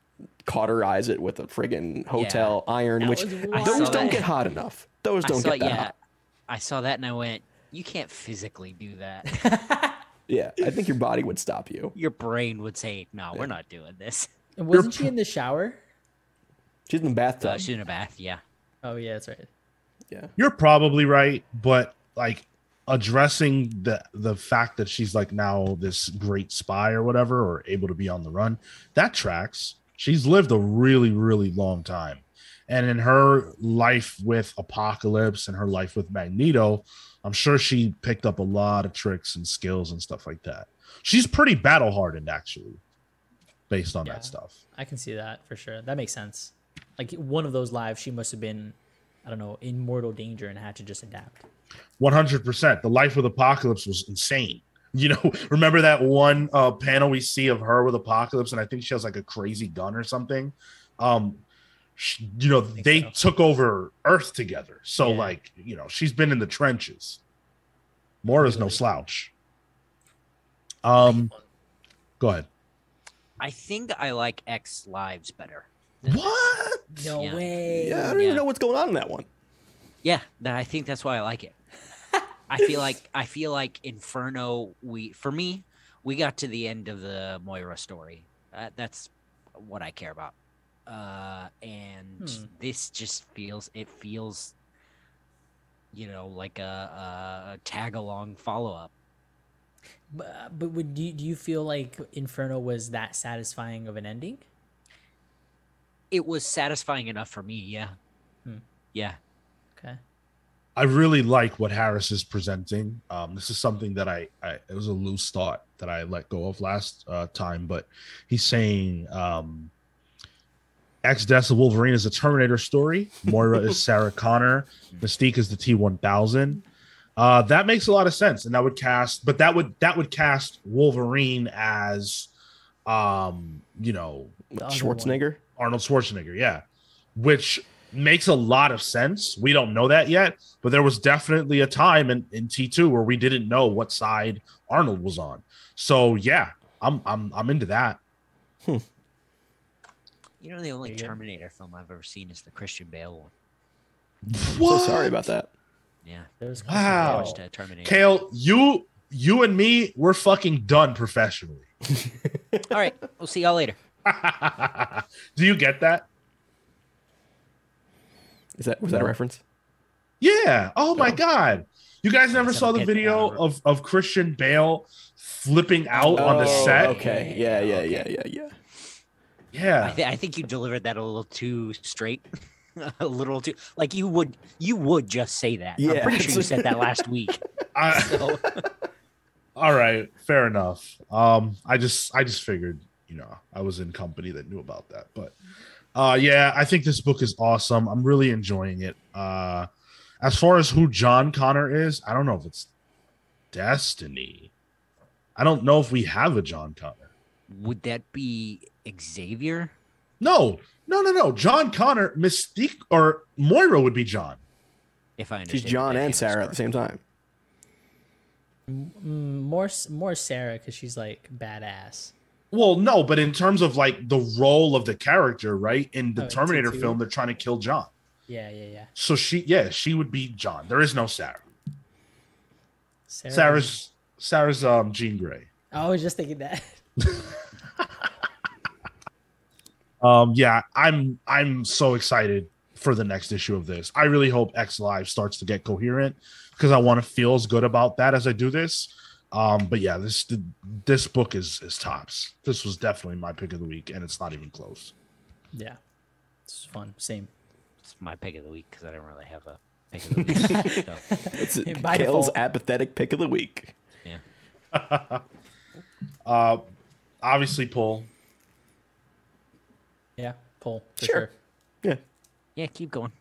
cauterize it with a friggin' hotel iron, That which those don't that. get hot enough. Those don't saw, get that yeah, hot. I saw that and I went, you can't physically do that. [LAUGHS] Yeah, I think your body would stop you. Your brain would say, no, we're not doing this. And wasn't she in the shower? She's in the bathtub. Uh, she's in a bath, yeah. Oh yeah, that's right. yeah. You're probably right, but like addressing the the fact that she's like now this great spy or whatever, or able to be on the run, that tracks. She's lived a really, really long time. And in her life with Apocalypse and her life with Magneto, I'm sure she picked up a lot of tricks and skills and stuff like that. She's pretty battle hardened, actually, based on Yeah. that stuff. I can see that for sure. That makes sense. Like one of those lives, she must have been, I don't know, in mortal danger and had to just adapt. 100%. The life with Apocalypse was insane. You know, [LAUGHS] remember that one uh, panel we see of her with Apocalypse, and I think she has like a crazy gun or something. Um, you know, they so. took over Earth together. So, Yeah. like, you know, she's been in the trenches. Moira's no slouch. Um, go ahead. I think I like X Lives better. What? No Yeah. way. Yeah, I don't Yeah. even know what's going on in that one. Yeah, I think that's why I like it. I feel like I feel like Inferno. We for me, we got to the end of the Moira story. Uh, that's what I care about. Uh, and Hmm. this just feels it feels, you know, like a, a tag along follow up. But, but would you, do you feel like Inferno was that satisfying of an ending? It was satisfying enough for me. Yeah, Hmm. yeah. Okay. I really like what Harris is presenting. Um, this is something that I, I it was a loose thought that I let go of last uh, time, but he's saying um, X Deaths of Wolverine is a Terminator story. Moira is [LAUGHS] Sarah Connor. Mystique is the T one thousand. Uh, that makes a lot of sense, and that would cast, but that would that would cast Wolverine as, um, you know, The other one. Schwarzenegger. Arnold Schwarzenegger, yeah, which makes a lot of sense. We don't know that yet, but there was definitely a time in, in T2 where we didn't know what side Arnold was on. So yeah, I'm I'm I'm into that. You know, the only There you go. Terminator film I've ever seen is the Christian Bale one. So sorry about that. Yeah, There was Wow. watched uh, Terminator. Cale, you you and me, we're fucking done professionally. [LAUGHS] All right, we'll see y'all later. [LAUGHS] Do you get that? Is that was that a reference? Yeah. Oh my god. You guys never saw the video of, of Christian Bale flipping out on the Oh, set? Okay. Yeah. Yeah. Okay. Yeah. Yeah. Yeah. Yeah. I, th- I think you delivered that a little too straight, [LAUGHS] a little too like you would you would just say that. I'm Yeah, pretty sure you said that [LAUGHS] last week. I- [LAUGHS] So all right, fair enough. Um, I just I just figured, you know, I was in company that knew about that. But uh yeah, I think this book is awesome. I'm really enjoying it. Uh as far as who John Connor is, I don't know if it's Destiny. I don't know if we have a John Connor. would that be Xavier? No, no, no, no. John Connor, Mystique, or Moira would be John. If I understand. She's John and famous Sarah at the same time. More more Sarah because she's like badass. Well, no, but in terms of like the role of the character, right? In the Oh, Terminator T2? film, they're trying to kill John. Yeah, yeah, yeah. So she, yeah, she would be John. There is no Sarah. Sarah. Sarah's Sarah's um Jean Grey. I was just thinking that. [LAUGHS] Um, yeah, I'm I'm so excited for the next issue of this. I really hope X Live starts to get coherent because I want to feel as good about that as I do this. Um, but yeah, this this book is is tops. This was definitely my pick of the week, and it's not even close. Yeah, it's fun. Same. It's my pick of the week because I don't really have a pick of the week. [LAUGHS] so, It's [LAUGHS] By Cale's apathetic pick of the week. yeah. [LAUGHS] Uh, obviously, Paul. Yeah, pull for Sure. sure. Yeah. Yeah, keep going.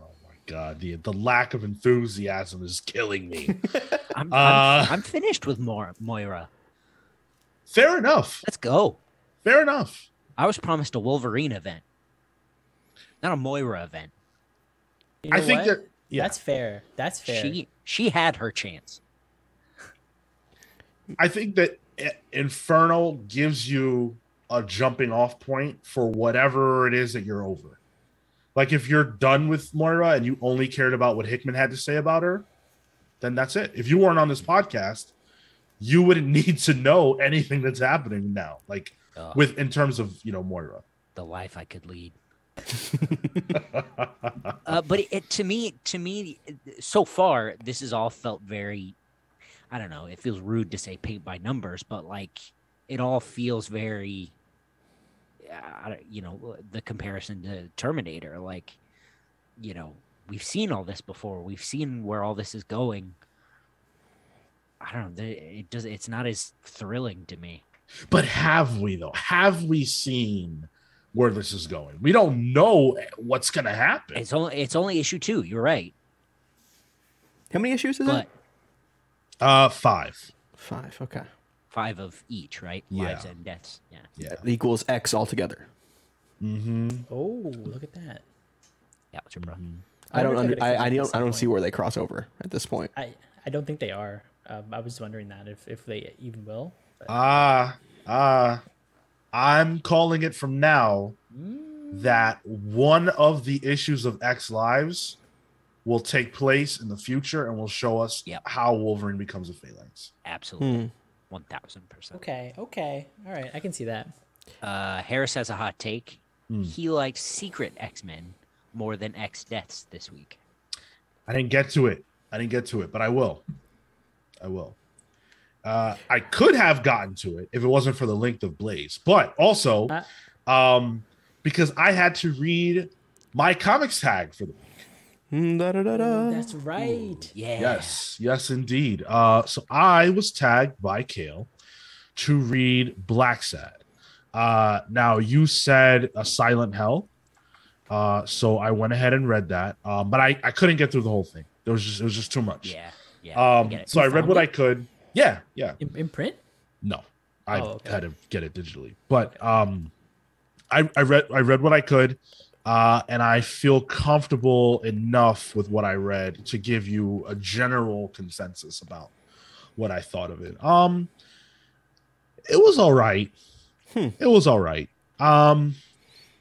Oh my god, the the lack of enthusiasm is killing me. [LAUGHS] I'm, Uh, I'm, I'm finished with Moira. Moira. Fair enough. Let's go. Fair enough. I was promised a Wolverine event, not a Moira event. You I think what? that- yeah. that's fair. That's fair. She she had her chance. I think that Inferno gives you a jumping off point for whatever it is that you're over. Like if you're done with Moira and you only cared about what Hickman had to say about her, then that's it. If you weren't on this podcast, you wouldn't [LAUGHS] need to know anything that's happening now. Like Ugh, with in terms of you know Moira. the life I could lead. [LAUGHS] uh, but it, it to me to me so far this has all felt very i don't know it feels rude to say paint by numbers but like it all feels very uh, you know the comparison to terminator like you know we've seen all this before we've seen where all this is going i don't know it does it's not as thrilling to me But have we though? Have we seen where this is going? We don't know what's going to happen. it's only it's only issue two you're right How many issues is but it? Uh, five. Five. Okay. Five of each right Yeah. lives and deaths yeah Yeah. That equals X altogether. Mm-hmm. Oh, look at that. yeah what's your bro I don't. Under, if I, I don't. I don't see where they cross over at this point. I I don't think they are. Um, I was wondering that if if they even will. but- Ah, ah. I'm calling it from now Mm, that one of the issues of X Lives will take place in the future and will show us Yep. how Wolverine becomes a phalanx. Absolutely. Hmm. 1000%. okay, okay, all right, I can see that. Uh, Harris has a hot take. Hmm. He likes Secret X Men more than X Deaths this week. I didn't get to it. I didn't get to it, but I will. I will. Uh, I could have gotten to it if it wasn't for the length of Blaze, but also Uh. um, because I had to read my comics tag for the week. Mm, da, da, da, da. That's right. Yeah. Yes, yes, indeed. Uh, so I was tagged by Cale to read Blacksad. Uh, now you said a Silent Hell, uh, so I went ahead and read that. Um, but I, I couldn't get through the whole thing. There was just it was just too much. Yeah. Yeah. Um, it. so I read what it? I could. Yeah, yeah. In, in print? No, I Oh, okay. had to get it digitally. But um, I I read I read what I could, uh, and I feel comfortable enough with what I read to give you a general consensus about what I thought of it. Um, it was all right. Hmm. It was all right. Um,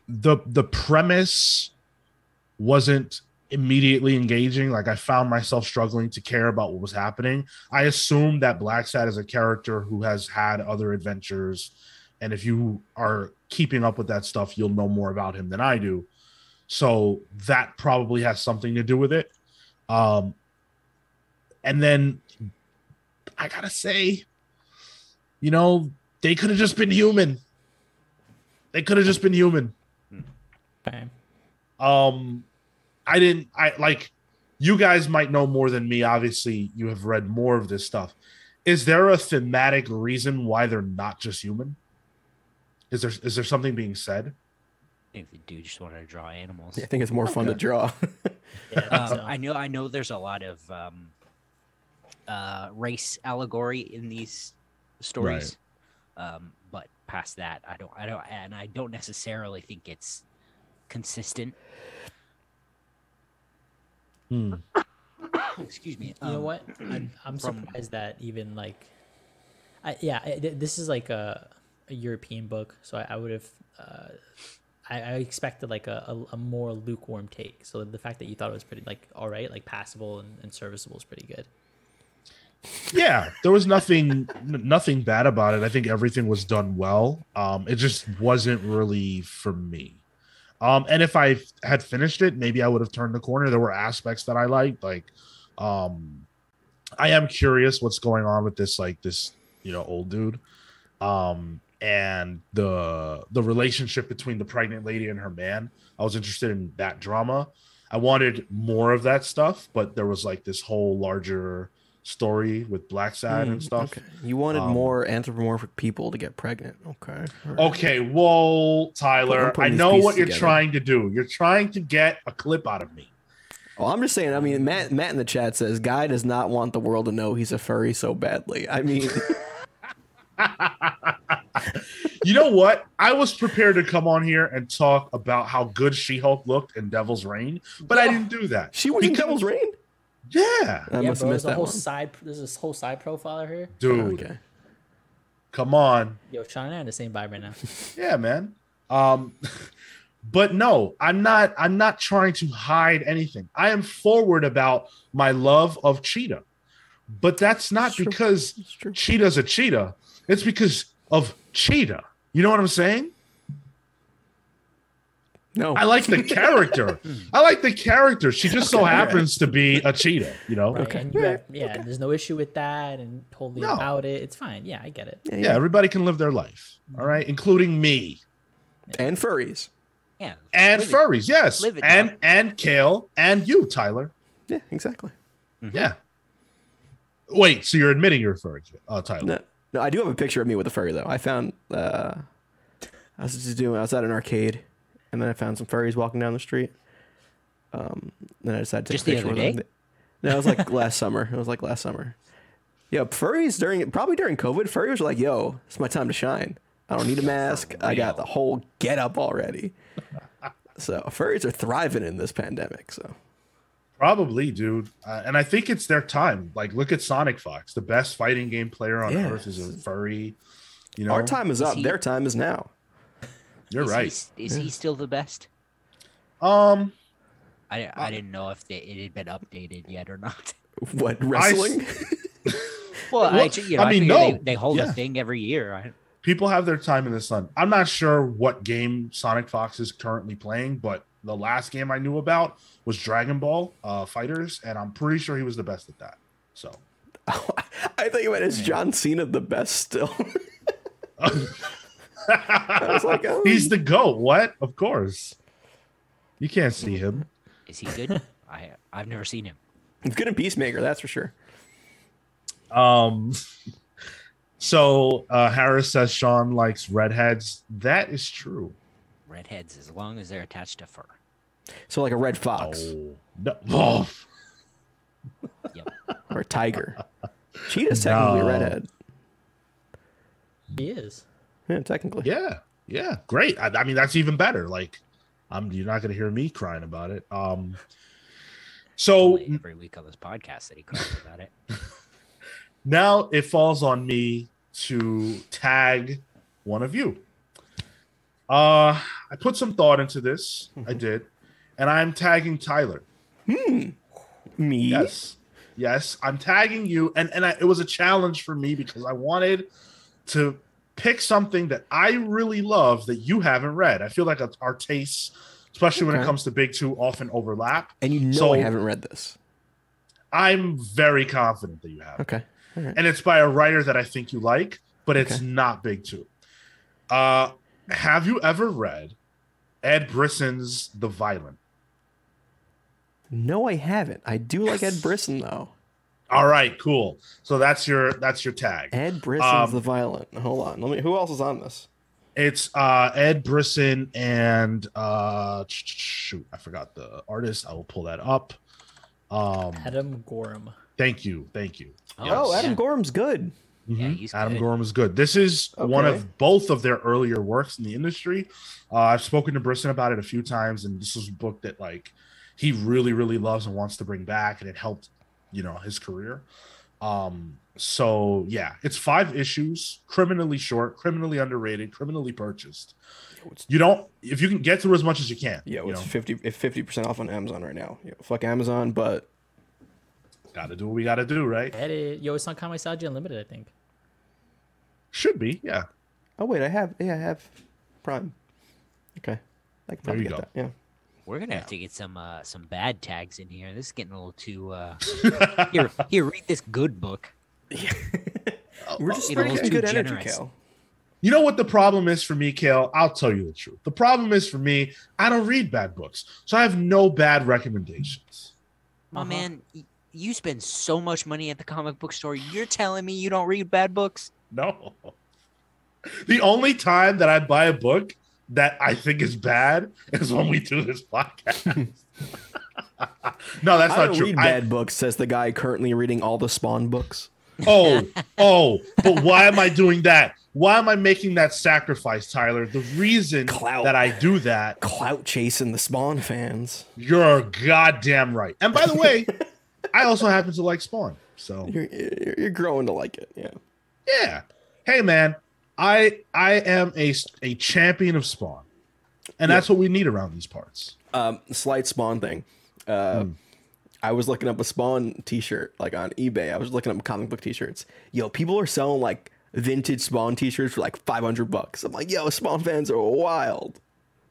the the premise wasn't immediately engaging. Like I found myself struggling to care about what was happening. I assume that Blacksad is a character who has had other adventures, and if you are keeping up with that stuff, you'll know more about him than I do. So that probably has something to do with it. Um, and then I gotta say, you know, they could have just been human. They could have just been human Okay. um i didn't i like you guys might know more than me obviously you have read more of this stuff is there a thematic reason why they're not just human is there is there something being said I think the dude just wanted to draw animals. Yeah, I think it's more fun to draw. Yeah, I Um, so. I know. I know. There's a lot of um, uh, race allegory in these stories, um, but past that, I don't. I don't. And I don't necessarily think it's consistent. Hmm. Excuse me. You know um, what? I'm, [CLEARS THROAT] I'm from- surprised that even like, I yeah, I, this is like a, a European book, so I, I would have, uh, I, I expected like a, a, a more lukewarm take. So the fact that you thought it was pretty like all right, like passable and, and serviceable is pretty good. yeah there was nothing nothing bad about it. I think everything was done well. Um it just wasn't really for me. Um and if i had finished it maybe i would have turned the corner. There were aspects that i liked like um i am curious what's going on with this like this you know old dude. Um and the the relationship between the pregnant lady and her man i was interested in that drama i wanted more of that stuff but there was like this whole larger story with Blacksad and Mm, stuff Okay. You wanted Um, more anthropomorphic people to get pregnant. Okay. right. okay whoa tyler i know what you're together. trying to do you're trying to get a clip out of me Oh, I'm just saying. I mean, Matt. Matt in the chat says, "Guy does not want the world to know he's a furry so badly." I mean, [LAUGHS] [LAUGHS] you know what? I was prepared to come on here and talk about how good She Hulk looked in Devil's Reign, but I didn't do that. she was in Devil's Reign. Yeah, I yeah, must bro, have there's missed a that whole one. side. There's this whole side profile here. dude. Okay. Come on. Yo, Sean and I are the same vibe right now. [LAUGHS] Yeah, man. Um, [LAUGHS] but no, I'm not. I'm not trying to hide anything. I am forward about my love of Cheetah, but that's not It's because Cheetah's a cheetah. It's because of Cheetah. You know what I'm saying? No, I like the character. [LAUGHS] I like the character. She just so happens to be a cheetah. You know? Right. Okay. And you have, yeah, there's no issue with that and totally No. about it. It's fine. Yeah, I get it. Yeah, Yeah, everybody can live their life. All right, including me and furries. Yeah. and live it. furries. Yes, Live it, and dog. and Cale and you, Tyler. Yeah, exactly. Yeah. Wait, so you're admitting you're a furry, uh, Tyler? No, no, I do have a picture of me with a furry though. I found uh, I was just doing. I was at an arcade, and then I found some furries walking down the street. Um, then I decided to take Just a the picture other with them. No, it was like [LAUGHS] last summer. It was like last summer. Yeah, furries during probably during COVID, furries were like, "Yo, it's my time to shine. I don't need a mask. I got the whole get up already." so furries are thriving in this pandemic. So Probably, dude. Uh, and I think it's their time. Like, look at SonicFox, the best fighting game player on Yeah. earth, is a furry. You know, our time is up. he- Their time is now. You're is right. s- is he still the best? Um, I, I didn't know if they, it had been updated yet or not. [LAUGHS] What wrestling? [LAUGHS] Well, I, Well, ju- you know, I I, mean, figure no. they, they hold Yeah. a thing every year. I, people have their time in the sun. I'm not sure what game SonicFox is currently playing, but the last game I knew about was Dragon Ball uh, Fighters, and I'm pretty sure he was the best at that. So, [LAUGHS] I thought you meant is John Cena the best still? [LAUGHS] I was like, [LAUGHS] oh. he's the goat. What? Of course. You can't see him. is he good? I I've never seen him. He's good in Peacemaker, that's for sure. Um. So uh, Harris says Sean likes redheads. That is true. Redheads, as long as they're attached to fur. So like a red fox Oh, no. Oh, [LAUGHS] Yep. or a tiger. Cheetah's technically a redhead. He is. Yeah, technically. yeah, yeah, great. I, I mean, that's even better. Like, I'm you're not gonna hear me crying about it. Um. So Only every week on this podcast that he cries [LAUGHS] about it. now it falls on me to tag one of you. Uh, I put some thought into this. I did, and I'm tagging Tyler. Hmm. Me? Yes. Yes, I'm tagging you and and I, it was a challenge for me because I wanted to pick something that I really love that you haven't read. I feel like our tastes, especially when it comes to big 2 often overlap. And you know So- I haven't read this. I'm very confident that you have. Okay. Right. And it's by a writer that I think you like, but it's Okay. not big 2. Uh have you ever read Ed Brisson's The Violent? No, I haven't. I do like Ed Brisson though. All right, cool. So that's your that's your tag. Ed Brisson's Um, the violent. Hold on. Let me who else is on this? It's uh Ed Brisson and uh sh- sh- shoot, I forgot the artist. I will pull that up. Um Adam Gorham. thank you, thank you. Oh, Yes. Adam yeah. Gorham's good. Yeah, Mhm. he's Adam good. Gorham is good. This is one of both of their earlier works in the industry. Uh, I've spoken to Brisson about it a few times, and this is a book that like he really, really loves and wants to bring back, and it helped, you know, his career. Um, so yeah, it's five issues, criminally short, criminally underrated, criminally purchased. You don't if you can get through as much as you can. Yeah, it's know, fifty if fifty percent off on Amazon right now. Yeah, fuck Amazon, but gotta do what we gotta do, right? Edit. Yo, it's on Saji Unlimited, I think. Should be, yeah. oh wait, I have yeah, I have Prime. Okay. I can probably you get go. that. Yeah. We're gonna have to get some uh, some bad tags in here. This is getting a little too. Uh... [LAUGHS] here, here, read this good book. [LAUGHS] We're just you know, a little getting too good energy, generous. Cal. You know what the problem is for me, Cale? I'll tell you the truth. The problem is for me, I don't read bad books. So I have no bad recommendations. My Uh-huh. man, y- you spend so much money at the comic book store. You're telling me you don't read bad books? No. The only time that I buy a book that I think is bad is when we do this podcast. [LAUGHS] no, that's I not don't true. read I- bad books, says the guy currently reading all the Spawn books. oh, [LAUGHS] oh, but why am I doing that? Why am I making that sacrifice, Tyler? The reason Clout. that I do that, Clout chasing the Spawn fans. you're goddamn right. And by the way, [LAUGHS] I also happen to like Spawn. So You're, you're, growing to like it. Yeah. yeah. Hey man, I I am a a champion of Spawn, and Yeah. that's what we need around these parts. Um, slight Spawn thing. Uh, I was looking up a Spawn T-shirt like on eBay. I was looking up comic book T-shirts. Yo, people are selling like vintage Spawn T-shirts for like five hundred bucks. I'm like, yo, Spawn fans are wild.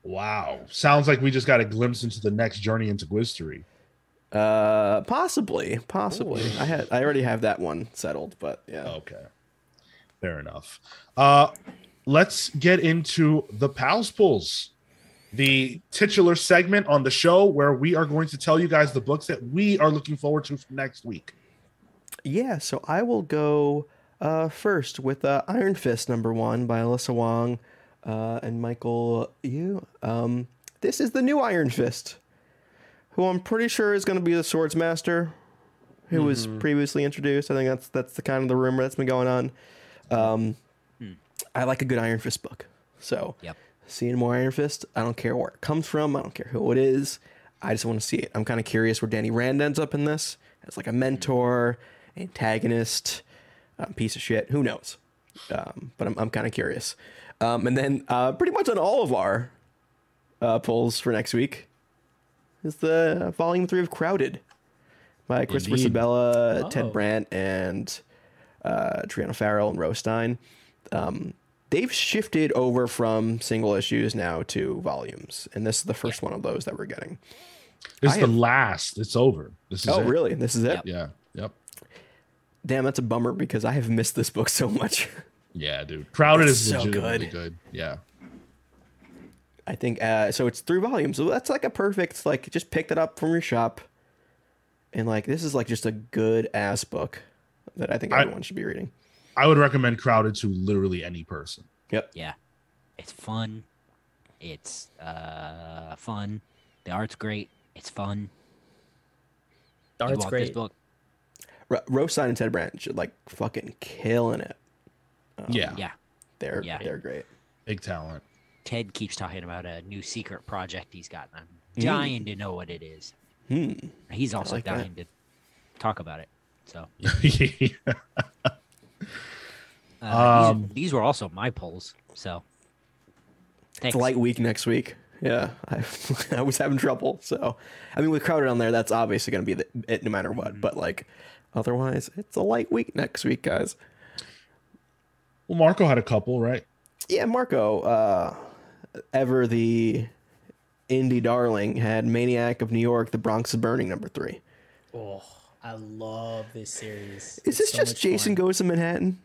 Wow, sounds like we just got a glimpse into the next journey into Gwistery. Uh, possibly, possibly. I had, I already have that one settled, but yeah. Okay, fair enough. Uh, let's get into the pals pulls, the titular segment on the show where we are going to tell you guys the books that we are looking forward to for next week. Yeah, so I will go uh, first with uh, Iron Fist number one by Alyssa Wong uh, and Michael Yu. Um, this is the new Iron Fist, who I'm pretty sure is going to be the Swords Master, who was previously introduced. I think that's that's the kind of the rumor that's been going on. Um, I like a good Iron Fist book, so Yep. seeing more Iron Fist, I don't care where it comes from. I don't care who it is. I just want to see it. I'm kind of curious where Danny Rand ends up in this as like a mentor, antagonist, um, piece of shit. Who knows? Um, but I'm, I'm kind of curious. Um, and then uh, pretty much on all of our uh, polls for next week is the volume three of Crowded by Christopher Indeed. Sebela, Oh. Ted Brandt, and uh, Triona Farrell and Rose Stein. Um, they've shifted over from single issues now to volumes, and this is the first one of those that we're getting. It's I the have- last. It's over. This is Oh, it. really? This is it? Yep. Yeah. Yep. Damn, that's a bummer because I have missed this book so much. Yeah, dude. Crowded It's is so legitimately good. good. Yeah. I think uh, so. It's three volumes, so that's like a perfect like. Just pick that up from your shop, and like this is like just a good ass book that I think I- everyone should be reading. I would recommend Crowded to literally any person. Yep. Yeah. It's fun. It's uh fun. The art's great. It's fun. The art's want this great. book? R- Rose Stein and Ted Brandt should like fucking killing it. yeah. Yeah. They're Yeah. they're great. Big talent. Ted keeps talking about a new secret project he's got. I'm dying to know what it is. Hmm. He's also like that. dying to talk about it. So [LAUGHS] uh, Um, these, these were also my polls. So It's thanks. a light week next week. Yeah, I, [LAUGHS] I was having trouble. So, I mean, with crowded on there, that's obviously going to be the, it no matter Mm-hmm. what. But like, otherwise, it's a light week next week, guys. well, Marco had a couple, right? Yeah, Marco, uh, ever the indie darling, had Maniac of New York, The Bronx is Burning, number three. Oh, I love this series. Is It's this so just Jason fun. Goes to Manhattan?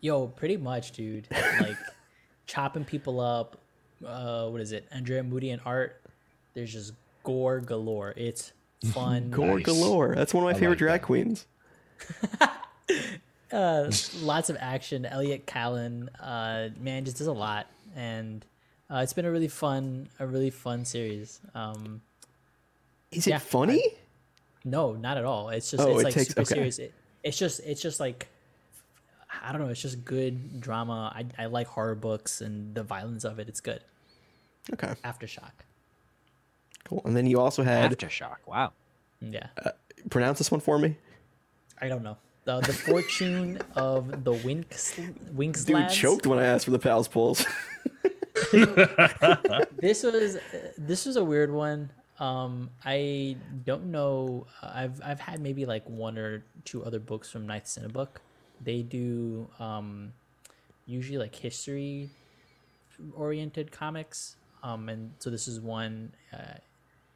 Yo, pretty much, dude. Like [LAUGHS] chopping people up. Uh, what is it? Andrea Mutti and art. There's just gore galore. It's [LAUGHS] fun. Gore Nice. galore. That's one of my I favorite like drag that. queens. [LAUGHS] uh, lots of action. Elliott Kalan, uh, man, just does a lot, and uh, it's been a really fun, a really fun series. Um, Is it Yeah, funny? no, not at all. It's just Oh, it's it like takes- super okay. serious. It, it's just it's just like I don't know. It's just good drama. I I like horror books and the violence of it. It's good. okay, Aftershock. cool. And then you also had Aftershock. Wow. Yeah, pronounce this one for me. I don't know. The, the fortune of the Winks Winks Dude lads. choked when I asked for the pals pulls. [LAUGHS] [LAUGHS] this was this was a weird one. Um, I don't know. I've I've had maybe like one or two other books from Ninth Cinebook. They do um, usually like history oriented comics. Um, and so this is one. Uh,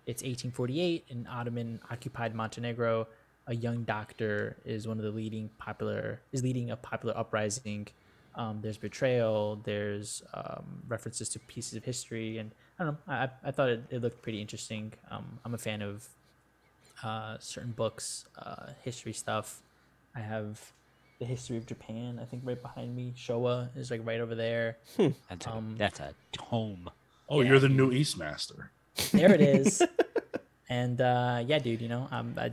it's 1848 in Ottoman occupied Montenegro. A young doctor is one of the leading popular is leading a popular uprising. Um, there's betrayal. There's um, references to pieces of history, and I don't know. I, I- I thought it, it looked pretty interesting. Um, I'm a fan of uh, certain books, uh, history stuff. I have the history of Japan. I think right behind me. Showa is like right over there. That's a, Um, that's a tome. Oh, you're the new Eastmaster. there it is [LAUGHS] and uh yeah dude you know um I,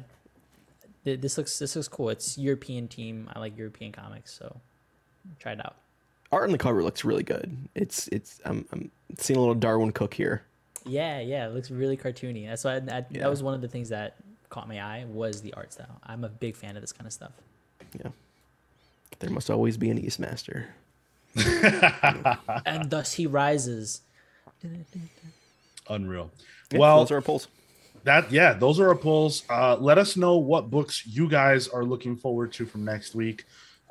th- this looks this looks cool it's european team i like european comics so try it out Art on the cover looks really good. It's it's I'm I'm seeing a little Darwyn Cooke here. yeah yeah it looks really cartoony that's why I, I, Yeah. that was one of the things that caught my eye was the art style i'm a big fan of this kind of stuff Yeah. There must always be an Eastmaster. [LAUGHS] and thus he rises. Unreal. Yeah, well, those are our polls. that yeah, those are our polls. Uh, let us know what books you guys are looking forward to from next week.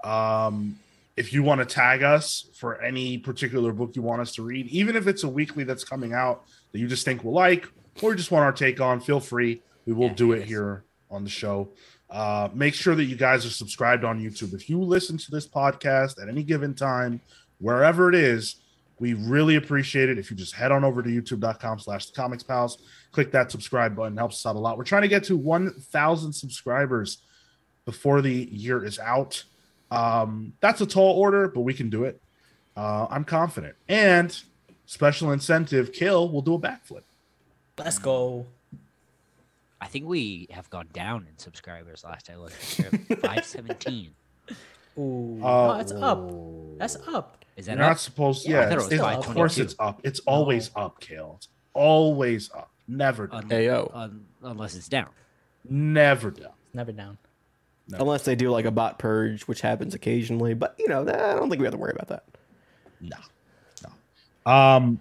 Um, if you want to tag us for any particular book you want us to read, even if it's a weekly that's coming out that you just think we'll like, or you just want our take on, feel free. We will Yeah, do it here on the show. Uh, make sure that you guys are subscribed on YouTube. If you listen to this podcast at any given time, wherever it is, we really appreciate it if you just head on over to youtube.com slash the comics pals click that subscribe button helps us out a lot we're trying to get to 1000 subscribers before the year is out um, that's a tall order but we can do it uh, i'm confident and special incentive kill will do a backflip Let's go. I think we have gone down in subscribers last I looked. We're [LAUGHS] 517. Ooh, Uh, no, it's up. That's up. Is you're that not up? supposed Yeah, yeah, thought it was it's- of course it's up it's always up Cale it's always up never down Un- Ayo. un- unless it's down. never down Never down. No. Unless they do like a bot purge, which happens occasionally. But you know, I don't think we have to worry about that. No, no. Um,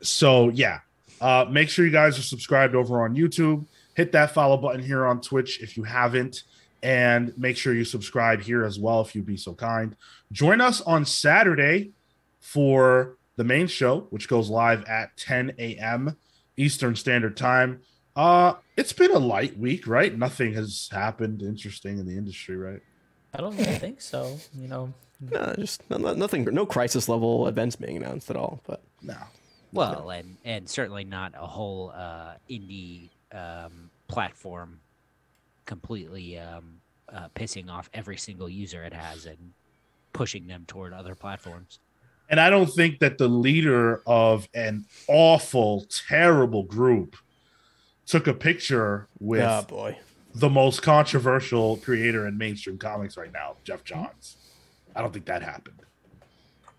so yeah, uh, make sure you guys are subscribed over on YouTube. Hit that follow button here on Twitch if you haven't, and make sure you subscribe here as well if you'd be so kind. Join us on Saturday for the main show, which goes live at 10 a.m. Eastern Standard Time. Uh, it's been a light week, right? Nothing has happened interesting in the industry, right? I don't really think so. You know, No, just no, no- nothing, no crisis level events being announced at all. But No. Well, and and certainly not a whole uh, indie um, platform completely um, uh, pissing off every single user it has and pushing them toward other platforms. And I don't think that the leader of an awful, terrible group took a picture with oh boy, the most controversial creator in mainstream comics right now, Geoff Johns. I don't think that happened.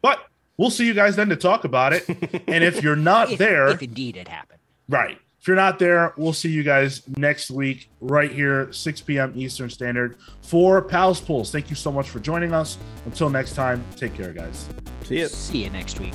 But we'll see you guys then to talk about it. [LAUGHS] and if you're not If, there, if indeed it happened. right. If you're not there, we'll see you guys next week, right here, 6 p.m. Eastern Standard for Pals Pulls. Thank you so much for joining us. Until next time, take care, guys. see you. See you next week.